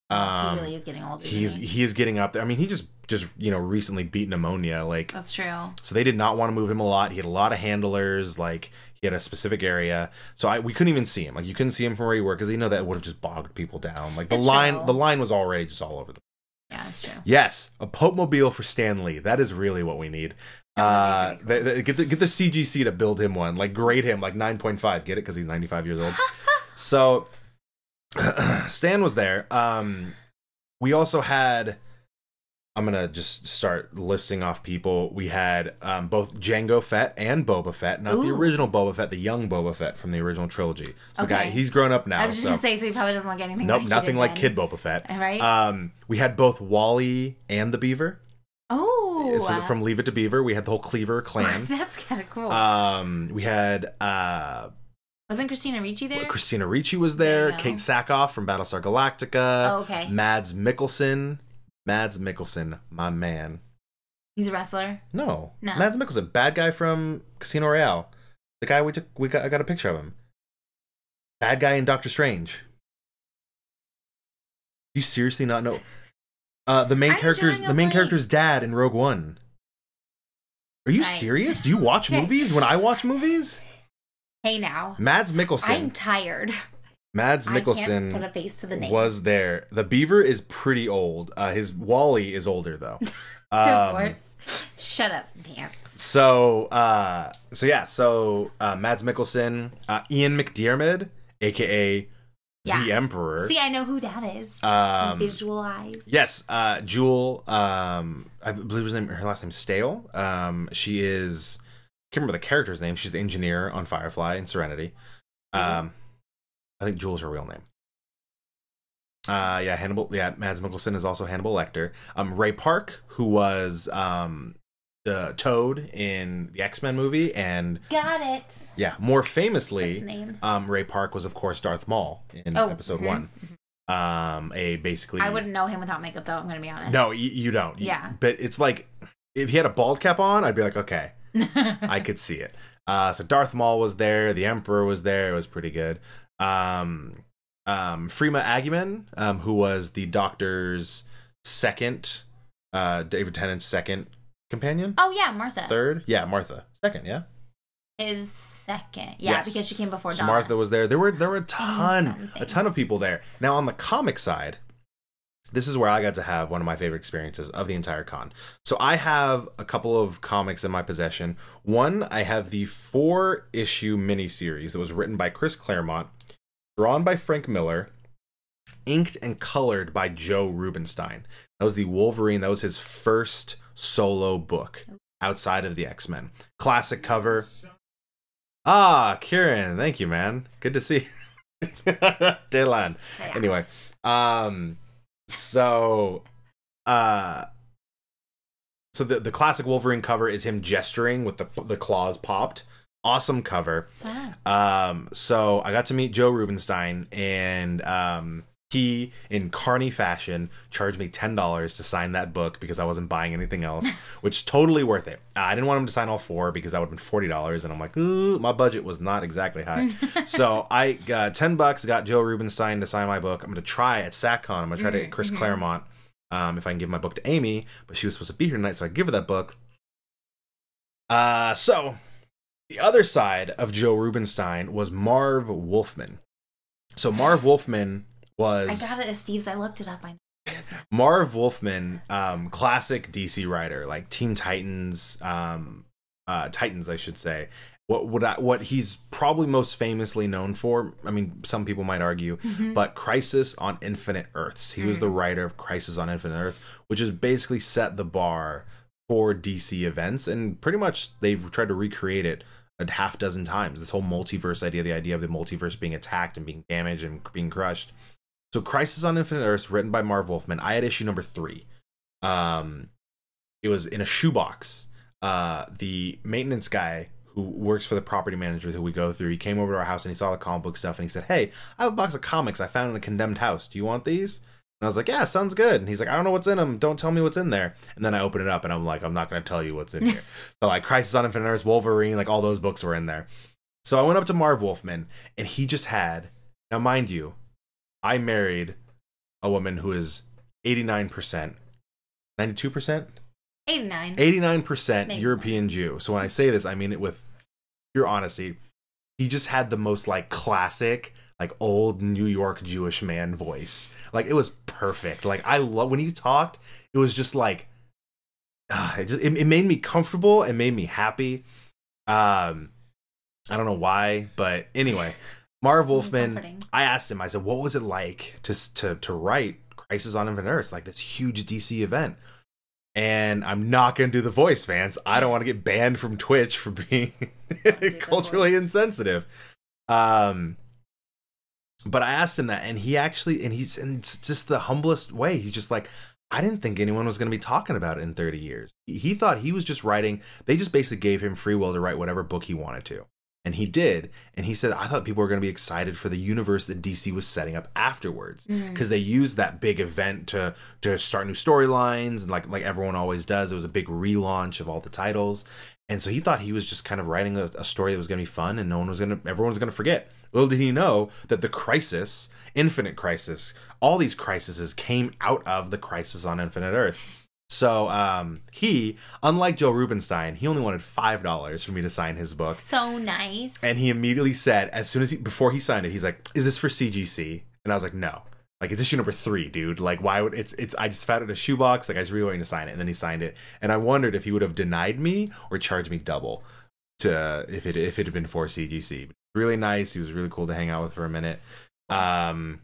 He Um, really is getting old. he's he? he is getting up there. I mean, he just just you know recently beat pneumonia. Like That's true. so they did not want to move him a lot. He had a lot of handlers. Like he had a specific area, so I we couldn't even see him. Like you couldn't see him from where you were because they know that would have just bogged people down. Like the It's line, true. the line was already just all over the. Yeah, that's true. Yes, a Pope Mobile for Stan Lee. That is really what we need. Uh, would be pretty they- they- get the get the CGC to build him one. Like grade him like nine point five. Get it because he's ninety five years old. so Stan was there. Um, we also had. I'm gonna just start listing off people. We had um, both Jango Fett and Boba Fett, not the original Boba Fett, the young Boba Fett from the original trilogy. So the guy, Okay. he's grown up now. I was just so gonna say, so he probably doesn't look anything. nope, like nothing like then. Kid Boba Fett. Right? Um, we had both Wally and the Beaver. oh, So from Leave It to Beaver, we had the whole Cleaver clan. that's kind of cool. um, we had uh, Wasn't Christina Ricci there? Christina Ricci was There go. Katee Sackhoff from Battlestar Galactica. oh, okay. Mads Mikkelsen. Mads Mikkelsen, my man. He's a wrestler. No, No. Mads Mikkelsen, bad guy from Casino Royale. The guy we took, we got, I got a picture of him. Bad guy in Doctor Strange. You seriously not know? Uh, the main I'm character's the main character's dad in Rogue One. Are you Right. serious? Do you watch movies when I watch movies? Hey now, Mads Mikkelsen. I'm tired. Mads Mikkelsen put a face to the name. was there. The Beaver is pretty old. Uh, his Wally is older though. Um. Shut up, pants. so uh, so yeah, so uh, Mads Mikkelsen, uh, Ian McDiarmid, aka Yeah. the Emperor. See, I know who that is. um, Visualize. yes, uh, Jewel. Um, I believe her last name, her last name's Staite. Um, she is. Can't remember the character's name. She's the engineer on Firefly and Serenity. Um, I think Jewel's her real name. Uh, yeah, Hannibal. Yeah, Mads Mikkelsen is also Hannibal Lecter. Um, Ray Park, who was um the Toad in the X Men movie, and Got it. yeah, more famously, um, Ray Park was of course Darth Maul in Oh, Episode mhm. One. Um, a basically I wouldn't know him without makeup, though. I'm gonna be honest. no, you, you don't. Yeah. but it's like if he had a bald cap on, I'd be like, okay, I could see it. Uh, so Darth Maul was there, the Emperor was there. It was pretty good. Um, um, Freema Agyeman, um, who was the Doctor's second, uh, David Tennant's second companion, oh yeah, Martha third, yeah, Martha, second, yeah. is second. Yeah, Yes. because she came before So. Martha was there. There were there were a ton, a ton of people there. Now on the comic side, this is where I got to have one of my favorite experiences of the entire con. So I have a couple of comics in my possession. One, I have the four issue miniseries that was written by Chris Claremont, drawn by Frank Miller, inked and colored by Joe Rubinstein. That was the Wolverine. That was his first solo book outside of the X Men. Classic cover. Ah, Kieran, thank you, man. Good to see. Dylan. Anyway, um, so, uh, so the the classic Wolverine cover is him gesturing with the the claws popped. Awesome cover. Wow. Um, so I got to meet Joe Rubinstein, and um, he, in carny fashion, charged me ten dollars to sign that book because I wasn't buying anything else, which totally worth it. I didn't want him to sign all four because that would have been forty dollars, and I'm like, Ooh, my budget was not exactly high. so I got ten bucks, got Joe Rubinstein to sign my book. I'm gonna try at SatCon. I'm gonna try to get Chris Mhm. Claremont. Um, if I can give my book to Amy, but she was supposed to be here tonight, so I give her that book. Uh, so the other side of Joe Rubinstein was Marv Wolfman. So Marv Wolfman I got it as Steve's. I looked it up. I know. Marv Wolfman, um, classic DC writer, like Teen Titans, um, uh, Titans, I should say. What what I, what he's probably most famously known for? I mean, some people might argue, Mhm. but Crisis on Infinite Earths. He was the writer of Crisis on Infinite Earth, which has basically set the bar for DC events, and pretty much they've tried to recreate it a half dozen times. This whole multiverse idea, the idea of the multiverse being attacked and being damaged and being crushed. So, Crisis on Infinite Earths, written by Marv Wolfman. I had issue number three. Um, it was in a shoebox. Uh, the maintenance guy who works for the property manager who we go through, he came over to our house and he saw the comic book stuff and he said, "Hey, I have a box of comics I found in a condemned house. Do you want these?" And I was like, "Yeah, sounds good." And he's like, "I don't know what's in them. Don't tell me what's in there." And then I open it up and I'm like, "I'm not going to tell you what's in here." so like Crisis on Infinite Earths, Wolverine, like all those books were in there. So I went up to Marv Wolfman and he just had now, mind you, I married a woman who is 89%, 92%, 89. 89% Maybe. European Jew. So when I say this, I mean it with pure honesty. he just had the most like classic like old New York Jewish man voice. Like it was perfect. Like I love when he talked, it was just like uh, it, just, it, it made me comfortable. It made me happy. Um, I don't know why, but anyway, Marv Wolfman. I asked him. I said, "What was it like to to to write Crisis on Infinite Earths, like this huge DC event?" And I'm not gonna do the voice, fans. I don't want to get banned from Twitch for being culturally insensitive. Um, but I asked him that, and he actually, and he's in just the humblest way. He's just like, I didn't think anyone was going to be talking about it in 30 years. He thought he was just writing. They just basically gave him free will to write whatever book he wanted to, and he did. And he said, I thought people were going to be excited for the universe that DC was setting up afterwards mm. because they used that big event to to start new storylines and like like everyone always does. It was a big relaunch of all the titles, and so he thought he was just kind of writing a, a story that was going to be fun and no one was going to everyone was going to forget. Little did he know that the crisis, Infinite Crisis, all these crises came out of the Crisis on Infinite Earth. So um, he, unlike Joe Rubinstein, he only wanted five dollars for me to sign his book. So nice. And he immediately said, as soon as he before he signed it, he's like, "Is this for CGC?" And I was like, "No, like it's issue number three, dude. Like, why would it's it's? I just found it in a shoebox. Like, I was really waiting to sign it, and then he signed it. And I wondered if he would have denied me or charged me double to if it if it had been for CGC. Really nice. He was really cool to hang out with for a minute. Um,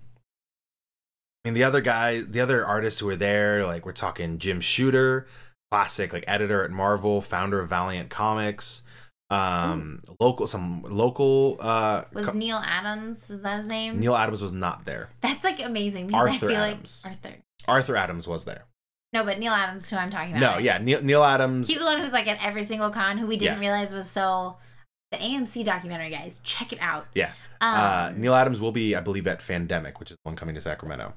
and the other guy, the other artists who were there, like we're talking Jim Shooter, classic like editor at Marvel, founder of Valiant Comics um local some local uh was co- Neal Adams? Is that his name? neal adams was not there That's like amazing because I Arthur feel Adams. like Arthur. arthur adams was there No, but Neal Adams, who I'm talking about. no yeah neal, neal adams He's the one who's like at every single con who we didn't Yeah. realize was so. The AMC documentary, guys, check it out. Yeah. Um, uh neal adams will be i believe at fandemic which is one coming to sacramento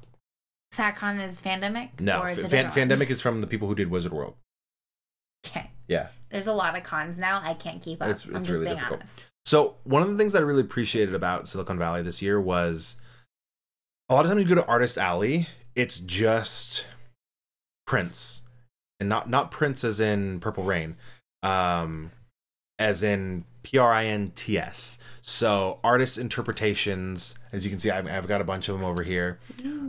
SatCon is Fandemic? no Or it's a Fan, fandemic is from the people who did wizard world Okay. yeah There's a lot of cons now. I can't keep up. It's- I'm just really being difficult. honest. So one of the things that I really appreciated about Silicon Valley this year was a lot of times you go to Artist Alley, it's just prints, and not not Prince as in Purple Rain, um, as in P R I N T S. So artist interpretations, as you can see, I've, I've got a bunch of them over here.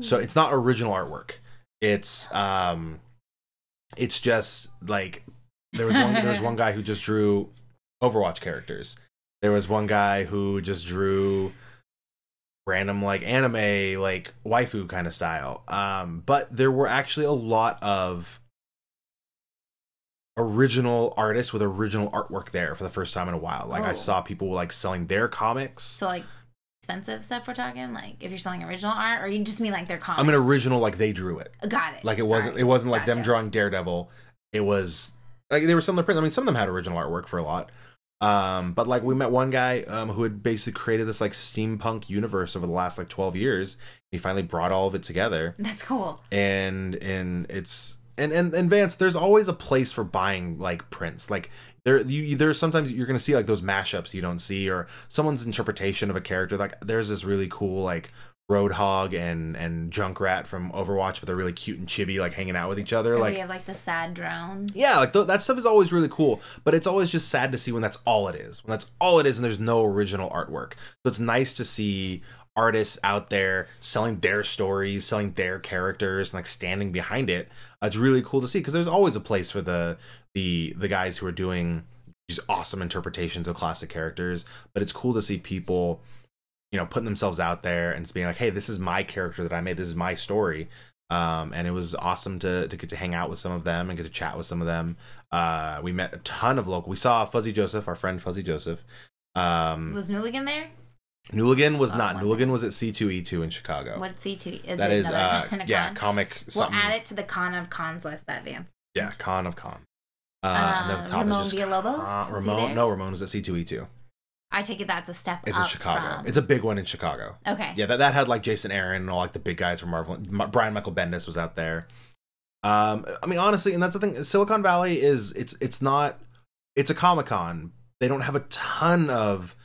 So it's not original artwork. It's um, it's just like there was one there was one guy who just drew Overwatch characters. There was one guy who just drew random like anime like waifu kind of style. Um, but there were actually a lot of original artists with original artwork there for the first time in a while. Like I Oh. saw people like selling their comics. So, like, expensive stuff we're talking? Like, if you're selling original art, or you just mean like their comics? I mean original like they drew it. Got it. Like it Sorry. wasn't it wasn't like them drawing Daredevil. It was like they were some of the prints. I mean, some of them had original artwork for a lot. Um, but like we met one guy um, who had basically created this like steampunk universe over the last like twelve years. He finally brought all of it together, That's cool. and and it's and and and Vance, there's always a place for buying like prints. Like there, you there's sometimes you're gonna see like those mashups you don't see, or someone's interpretation of a character. Like there's this really cool like Roadhog and and Junkrat from Overwatch, but they're really cute and chibi, like hanging out with each other. Like we have like the sad drone. yeah, like th- that stuff is always really cool, but it's always just sad to see when that's all it is. When that's all it is, and there's no original artwork. So it's nice to see artists out there selling their stories, selling their characters, and like standing behind it. Uh, it's really cool to see because there's always a place for the the the guys who are doing these awesome interpretations of classic characters. But it's cool to see people, you know, putting themselves out there and being like, "Hey, this is my character that I made. This is my story." um, and it was awesome to to get to hang out with some of them and get to chat with some of them. Uh, we met a ton of local. We saw Fuzzy Joseph, our friend Fuzzy Joseph. Um, Was Nooligan there? Newligan was Oh, not. Newligan was at C two E two in Chicago. What's C2? Is that it is, another uh, kind of yeah, con? comic. We'll add it to the con of cons list, that Vance. Yeah, con of con. Uh, and then the Uh, top Ramon is just Villalobos? uh, Ramon. No, Ramon was at C two E two. I take it that's a step It's in Chicago. from- It's a big one in Chicago. okay. Yeah, that, that had like Jason Aaron and all like the big guys from Marvel. M- Brian Michael Bendis was out there. Um, I mean, honestly, and that's the thing. Silicon Valley is it's it's not it's a Comic Con. They don't have a ton of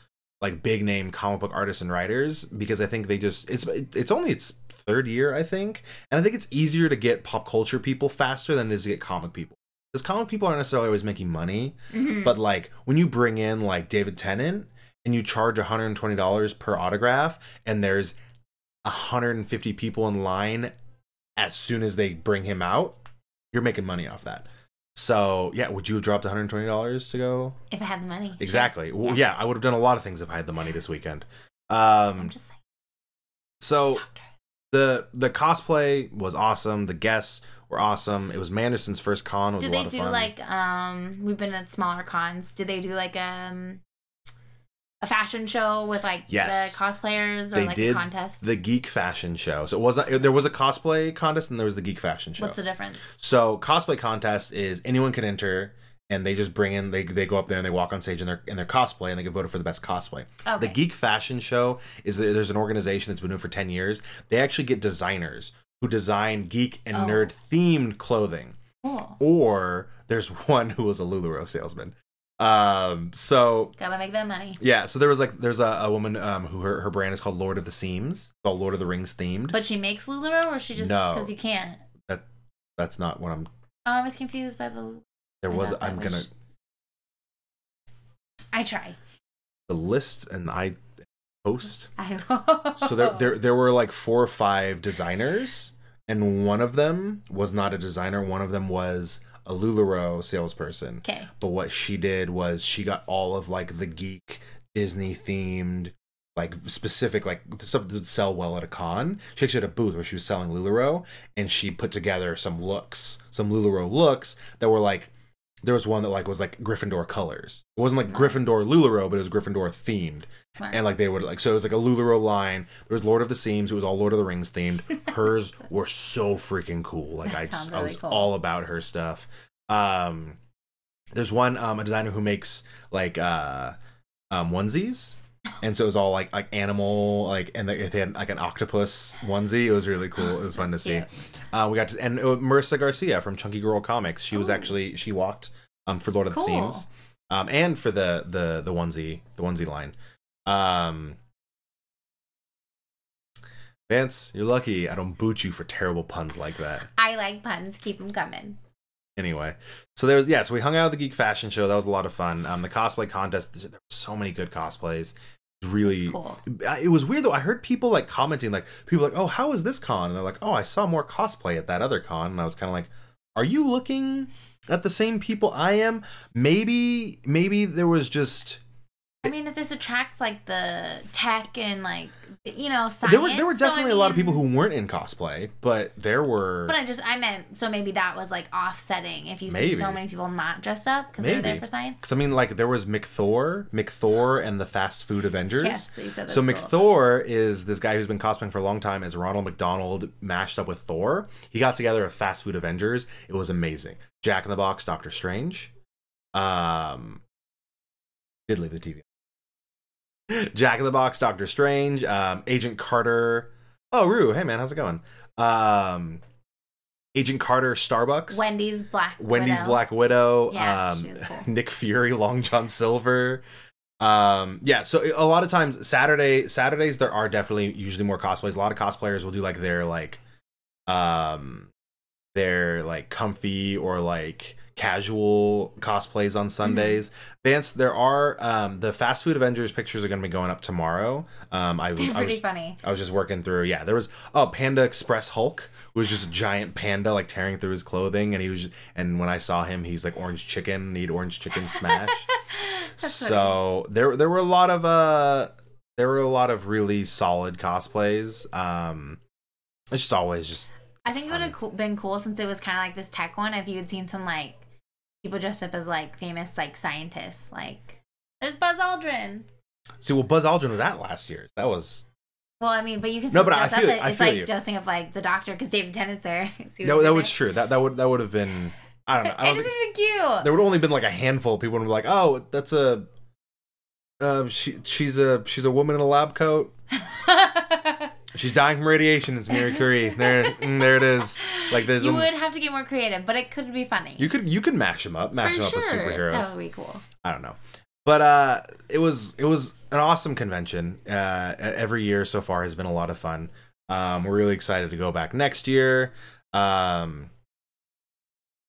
like big name comic book artists and writers because I think they just it's it's only its third year I think, and I think it's easier to get pop culture people faster than it is to get comic people because comic people aren't necessarily always making money Mhm. but like when you bring in like David Tennant and you charge $120 per autograph and there's 150 people in line as soon as they bring him out, you're making money off that. So, yeah, would you have dropped $120 to go? If I had the money. Exactly. Well, Yeah. yeah, I would have done a lot of things if I had the money this weekend. I'm Um, just saying. so Doctor. the the cosplay was awesome. The guests were awesome. It was Manderson's first con. It was Do a they do fun. like um we've been at smaller cons. Do they do like um a fashion show with like Yes. the cosplayers or They like did a contest? the geek fashion show? So it wasn't. There was a cosplay contest and there was the geek fashion show. What's the difference? So cosplay contest is anyone can enter, and they just bring in they they go up there and they walk on stage in their in their cosplay and they get voted for the best cosplay. Okay. The Geek Fashion Show is there's an organization that's been doing it for ten years. They actually get designers who design geek and Oh. nerd themed clothing. cool. Or there's one who was a Lululemon salesman. Um, so Gotta make that money. yeah, so there was like there's a, a woman um who her, her brand is called Lord of the Seams, called Lord of the Rings themed. But she makes Lululemon or she just No. because you can't. That that's not what I'm. Oh, I was confused by the. There I was I'm was- gonna I try. the list and I post. I. So there, there, there were like four or five designers, and one of them was not a designer. One of them was a Lularoe salesperson. Okay. But what she did was she got all of like the geek Disney themed, like specific, like the stuff that would sell well at a con. She actually had a booth where she was selling Lularoe, and she put together some looks, some Lularoe looks that were like. There was one that like was like Gryffindor colors. It wasn't like Gryffindor Lularoe, but it was Gryffindor themed Smart. and like they would like so it was like a Lularoe line. There was Lord of the Seams. It was all Lord of the Rings themed. Hers were so freaking cool. Like I, sounds I was cool. all about her stuff. Um, there's one um a designer who makes like uh um onesies. And so it was all like like animal like and they, they had like an octopus onesie. It was really cool. It was fun to see. Uh, we got to, and uh, Marissa Garcia from Chunky Girl Comics. She was Ooh. actually she walked um for Lord of Cool. the Seams, um and for the the the onesie the onesie line. Um, Vance, you're lucky I don't boot you for terrible puns like that. I like puns. Keep them coming. Anyway, so there was yeah, so we hung out at the Geek Fashion Show. That was a lot of fun. Um, the cosplay contest. There were so many good cosplays. Really, Cool. It was weird though. I heard people like commenting, like people like, "Oh, how is this con?" And they're like, "Oh, I saw more cosplay at that other con." And I was kind of like, "Are you looking at the same people I am? Maybe, maybe there was just I mean, if this attracts like the tech and like you know science, there were there were so, I definitely a lot of people who weren't in cosplay, but there were But I just I meant so maybe that was like offsetting if you Maybe. see so many people not dressed up because they were there for science. Because I mean, like there was McThor, McThor, and the Fast Food Avengers. Yeah, so you said So cool. McThor is this guy who's been cosplaying for a long time as Ronald McDonald mashed up with Thor. He got together a Fast Food Avengers. It was amazing. Jack in the Box, Doctor Strange. Um, did leave the TV. Jack in the Box, Doctor Strange, um, Agent Carter. Oh, Rue, hey man, how's it going? Um, Agent Carter, Starbucks. Wendy's Black Wendy's Widow. Black Widow, Yeah, um, cool. Nick Fury, Long John Silver. Um, yeah, so a lot of times Saturday Saturdays there are definitely usually more cosplays. A lot of cosplayers will do like their like um their like comfy or like casual cosplays Mm-hmm. on Sundays. Vance, there are um the fast food Avengers pictures are gonna be going up tomorrow. Um I, They're I pretty was funny. I was just working through. Yeah, there was oh Panda Express Hulk was just a giant panda like tearing through his clothing, and he was and when I saw him, he's like orange chicken. Need orange chicken smash. So there there were a lot of uh there were a lot of really solid cosplays. Um, it's just always just I think it would have been cool since it was kind of like this tech one if you had seen some like people dressed up as like famous like scientists. Like there's Buzz Aldrin. see. Well, Buzz Aldrin was at last year's. That was Well, I mean, but you can No, still but I dress feel- up. it- I It's feel like you. dressing up like the doctor because David Tennant's there. What that, that was true. That that would that would have been I don't know. I It don't just think, would have been cute. there would only been like a handful of people who were like, oh, that's a. Uh, she she's a she's a woman in a lab coat. She's dying from radiation. It's Mary Curie. There, mm, there it is. Like there's you a, would have to get more creative, but it could be funny. you could you could mash them up, mash For them up with superheroes. That would be cool. I don't know, but uh, it was it was an awesome convention. Uh, every year so far has been a lot of fun. Um, we're really excited to go back next year. Um,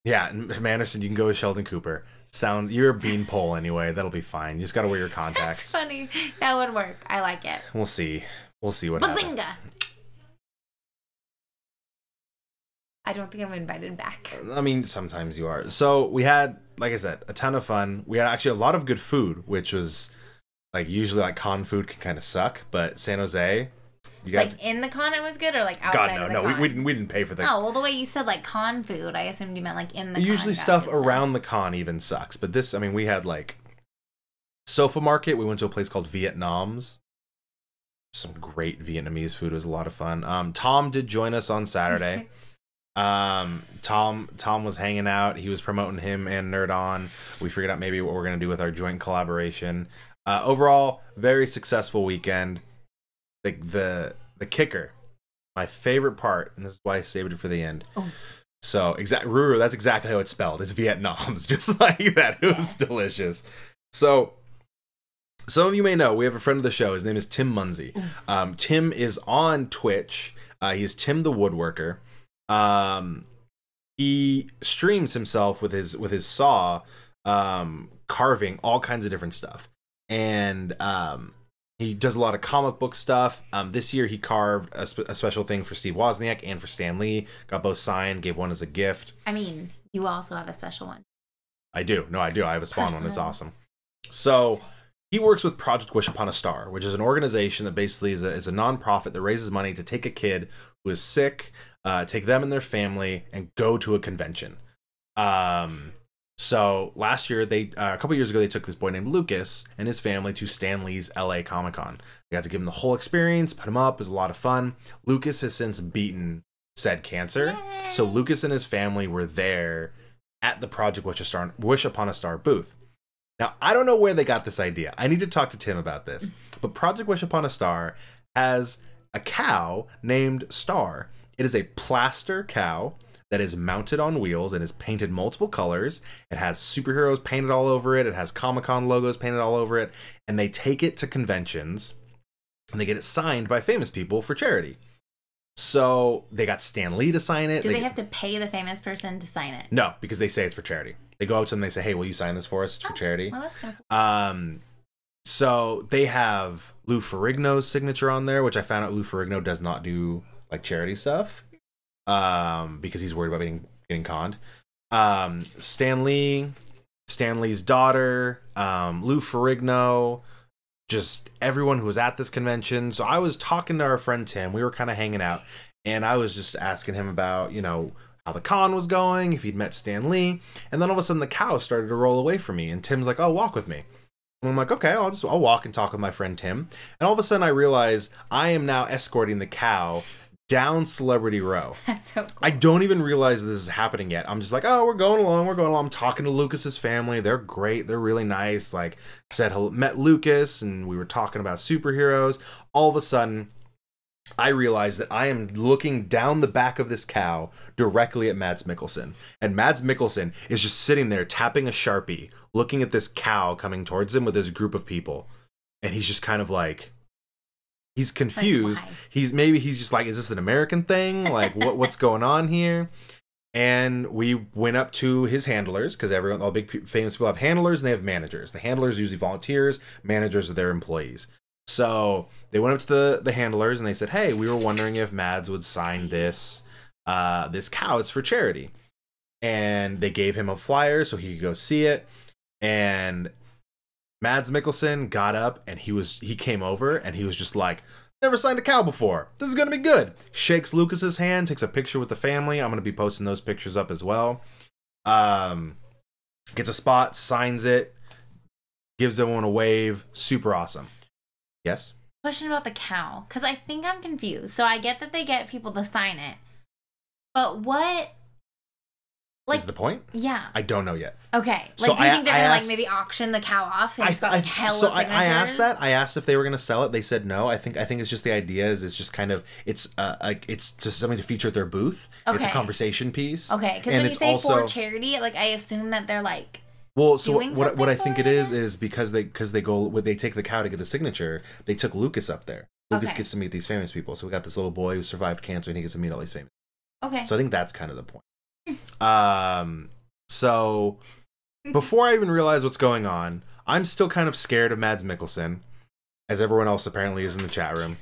yeah, and Manderson, you can go with Sheldon Cooper. Sound you're a beanpole anyway. That'll be fine. You just gotta wear your contacts. That's funny. That would work. I like it. We'll see. We'll see what happens. I don't think I'm invited back. I mean, sometimes you are. So we had, like I said, a ton of fun. We had actually a lot of good food, which was like usually like con food can kind of suck, but San Jose, you guys. Like in the con, it was good, or like outside God no, of the no, we, con? we didn't we didn't pay for the. Oh well, the way you said like con food, I assumed you meant like in the. usually stuff around the con even sucks, but this, I mean, we had like Sofa Market. We went to a place called Vietnam's. Some great Vietnamese food It was a lot of fun. Um, Tom did join us on Saturday. Um, Tom Tom was hanging out. He was promoting him and Nerd On. We figured out maybe what we're gonna do with our joint collaboration. Uh, overall, very successful weekend. The the the kicker, my favorite part, and this is why I saved it for the end. Oh. So exact Ruru, that's exactly how it's spelled. It's Vietnam's, just like that. It was delicious. So some of you may know we have a friend of the show. His name is Tim Munsey. Um, Tim is on Twitch. Uh, he's Tim the Woodworker. Um, he streams himself with his with his saw, um, carving all kinds of different stuff, and um, he does a lot of comic book stuff. Um, this year he carved a, spe- a special thing for Steve Wozniak and for Stan Lee. Got both signed. Gave one as a gift. I mean, you also have a special one. I do. No, I do. I have a Spawn one. It's awesome. So he works with Project Wish Upon a Star, which is an organization that basically is a, is a nonprofit that raises money to take a kid who is sick, uh, take them and their family, and go to a convention. Um, so last year, they uh, a couple years ago, they took this boy named Lucas and his family to Stan Lee's LA Comic Con. They got to give him the whole experience, put him up. It was a lot of fun. Lucas has since beaten said cancer, so Lucas and his family were there at the Project Wish, a Star, Wish Upon a Star booth. Now, I don't know where they got this idea. I need to talk to Tim about this. But Project Wish Upon a Star has a cow named Star. It is a plaster cow that is mounted on wheels and is painted multiple colors. It has superheroes painted all over it. It has Comic Con logos painted all over it. And they take it to conventions and they get it signed by famous people for charity. So they got Stan Lee to sign it. Do they have to pay the famous person to sign it? No, because they say it's for charity. They go up to them, they say, "Hey, will you sign this for us? It's for Oh, charity." Well, cool. Um, so they have Lou Ferrigno's signature on there, which I found out Lou Ferrigno does not do like charity stuff, um, because he's worried about getting getting conned. Um, Stan Lee, Stan Lee's daughter, um, Lou Ferrigno, just everyone who was at this convention. So I was talking to our friend Tim. We were kind of hanging out, and I was just asking him about you know how the con was going, if he'd met Stan Lee, and then all of a sudden the cow started to roll away from me, and Tim's like, "Oh, walk with me." And I'm like, "Okay, I'll just I'll walk and talk with my friend Tim." And all of a sudden I realize I am now escorting the cow down Celebrity Row. That's so cool. I don't even realize this is happening yet. I'm just like, oh, we're going along, we're going along. I'm talking to Lucas's family. They're great. They're really nice. Like, said hello, met Lucas, and we were talking about superheroes. All of a sudden, I realize that I am looking down the back of this cow directly at Mads Mikkelsen, and Mads Mikkelsen is just sitting there tapping a sharpie, looking at this cow coming towards him with his group of people, and he's just kind of like. He's confused. why? he's maybe he's just like is this an american thing? Like what what's going on here? And we went up to his handlers because everyone all big famous people have handlers and they have managers. The handlers are usually volunteers managers are their employees so they went up to the the handlers and they said hey we were wondering if mads would sign this uh this cow it's for charity and they gave him a flyer so he could go see it and Mads Mikkelsen got up and he was he came over and he was just like, never signed a cow before. This is gonna be good. Shakes Lucas's hand, takes a picture with the family. I'm gonna be posting those pictures up as well. Um, gets a spot, signs it, gives everyone a wave. Super awesome. Yes. Question about the cow, because I think I'm confused. So I get that they get people to sign it, but what? Like, is the point? yeah, I don't know yet. okay. Like, So do you I- think they're I gonna asked- like maybe auction the cow off? And I, it's got like hella so I, I asked that. I asked if they were to sell it. They said no. I think I think it's just the idea is it's just kind of it's uh like it's just something to feature at their booth. Okay. It's a conversation piece. Okay, because when you say also- for charity, like I assume that they're like, Well, so what what, what I think it is is because they because they go when they take the cow to get the signature, they took Lucas up there. Lucas Okay. gets to meet these famous people. So we got this little boy who survived cancer and he gets to meet all these famous. okay, So I think that's kind of the point. Um. So before I even realize what's going on, I'm still kind of scared of Mads Mikkelsen, as everyone else apparently is in the chat room.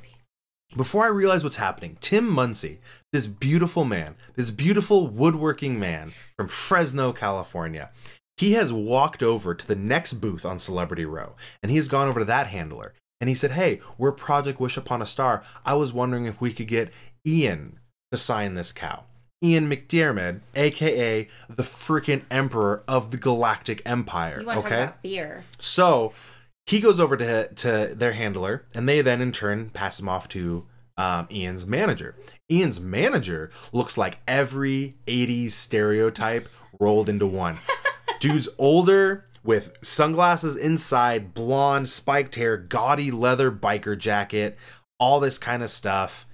Before I realize what's happening, Tim Muncie, this beautiful man, this beautiful woodworking man from Fresno, California, he has walked over to the next booth on Celebrity Row and he has gone over to that handler and he said, Hey, we're Project Wish Upon a Star. I was wondering if we could get Ian to sign this cow. Ian McDiarmid, aka the freaking emperor of the Galactic Empire. You want to okay. talk about fear? So he goes over to to their handler, and they then in turn pass him off to um, Ian's manager. Ian's manager looks like every '80s stereotype rolled into one. Dude's older with sunglasses inside, blonde, spiked hair, gaudy leather biker jacket, all this kind of stuff.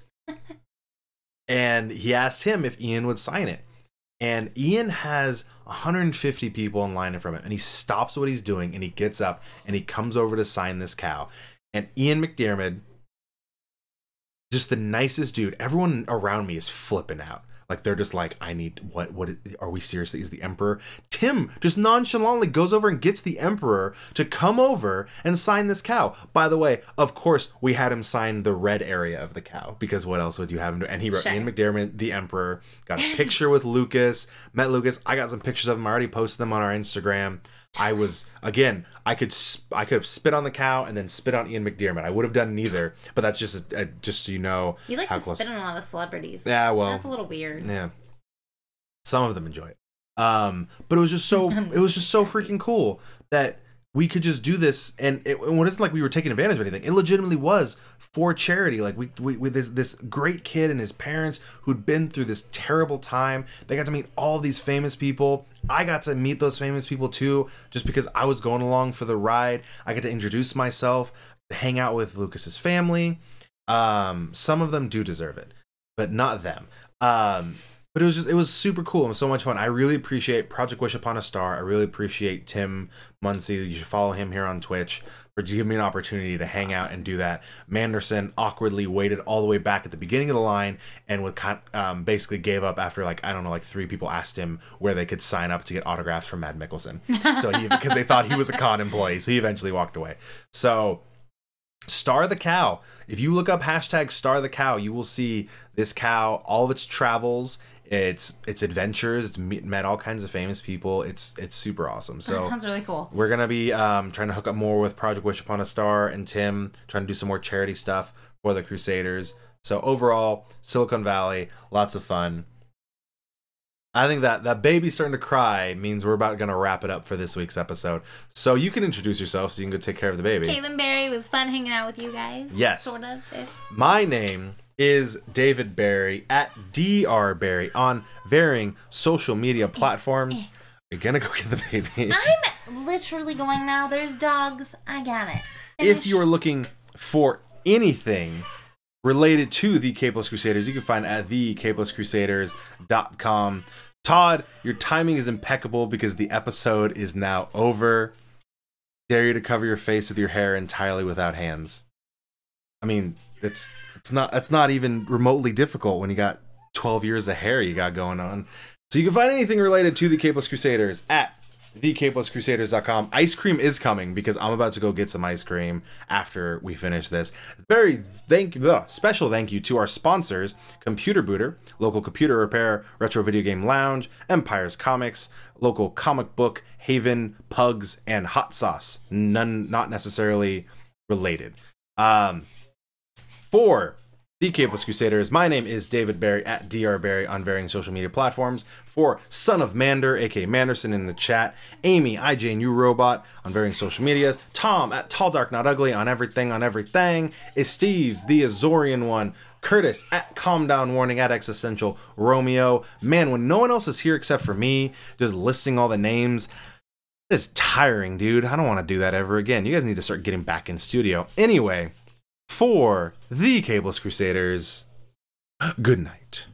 and he asked him if Ian would sign it. And Ian has 150 people in line in front of him, and he stops what he's doing and he gets up and he comes over to sign this cow. And Ian McDiarmid, just the nicest dude. Everyone around me is flipping out. Like they're just like, I need what? What are we seriously? Is the emperor? Tim just nonchalantly goes over and gets the emperor to come over and sign this cow. By the way, of course, we had him sign the red area of the cow because what else would you have him do? And he wrote Sure. Ian McDiarmid, the emperor. Got a picture with Lucas. Met Lucas. I got some pictures of him. I already posted them on our Instagram. I was again. I could sp- I could have spit on the cow and then spit on Ian McDiarmid. I would have done neither, but that's just a, a, just so you know You like to close. spit on a lot of celebrities. Yeah, well, That's a little weird. yeah. Some of them enjoy it. Um, but it was just so it was just so freaking cool that we could just do this and it, it wasn't like we were taking advantage of anything. It legitimately was for charity. Like we, we with this this great kid and his parents who'd been through this terrible time. They got to meet all these famous people. I got to meet those famous people too, just because I was going along for the ride. I got to introduce myself, hang out with Lucas's family. Um, some of them do deserve it, but not them. Um, but it was just it was super cool and so much fun. I really appreciate Project Wish Upon a Star. I really appreciate Tim Muncie. You should follow him here on Twitch for giving me an opportunity to hang out and do that. Manderson awkwardly waited all the way back at the beginning of the line and um, basically gave up after like I don't know like three people asked him where they could sign up to get autographs from Mad Mikkelsen. So he because they thought he was a con employee, so he eventually walked away. So Star the Cow. If you look up hashtag Star the Cow, you will see this cow, all of its travels, its its adventures. It's me- met all kinds of famous people. It's it's super awesome. that So sounds really cool. we're gonna be um, trying to hook up more with Project Wish Upon a Star and Tim, trying to do some more charity stuff for the Crusaders. So overall, Silicon Valley, lots of fun. I think that that baby starting to cry means we're about gonna wrap it up for this week's episode. So you can introduce yourself, so you can go take care of the baby. Kaitlin Barry was fun hanging out with you guys. Yes. Sort of. If... My name is David Barry at Dr. Barry on varying social media platforms. You're gonna go get the baby. I'm literally going now. There's dogs. I got it. if you are looking for anything related to the Capeless Crusaders, you can find at the Crusaders.com. Todd, your timing is impeccable because the episode is now over. Dare you to cover your face with your hair entirely without hands. I mean, it's it's not that's not even remotely difficult when you got 12 years of hair you got going on. So you can find anything related to the Capeless Crusaders at thecapelesscrusaders.com. Ice cream is coming because I'm about to go get some ice cream after we finish this. Very thank ugh, special thank you to our sponsors: Computer Booter, local computer repair, retro video game lounge, Empire's Comics, local comic book haven, Pugs, and Hot Sauce. None not necessarily related. Um, for the Capeless Crusaders, my name is David Barry at Dr. Barry on varying social media platforms. For Son of Mander, aka Manderson in the chat, Amy, IJ New Robot on varying social medias, Tom at Tall Dark Not Ugly on everything on everything, is Steve's the Azorian one, Curtis at Calm Down Warning at Existential, Romeo. Man, when no one else is here except for me, just listing all the names, it's tiring, dude. I don't want to do that ever again. You guys need to start getting back in studio. Anyway, for the Capeless Crusaders, good night.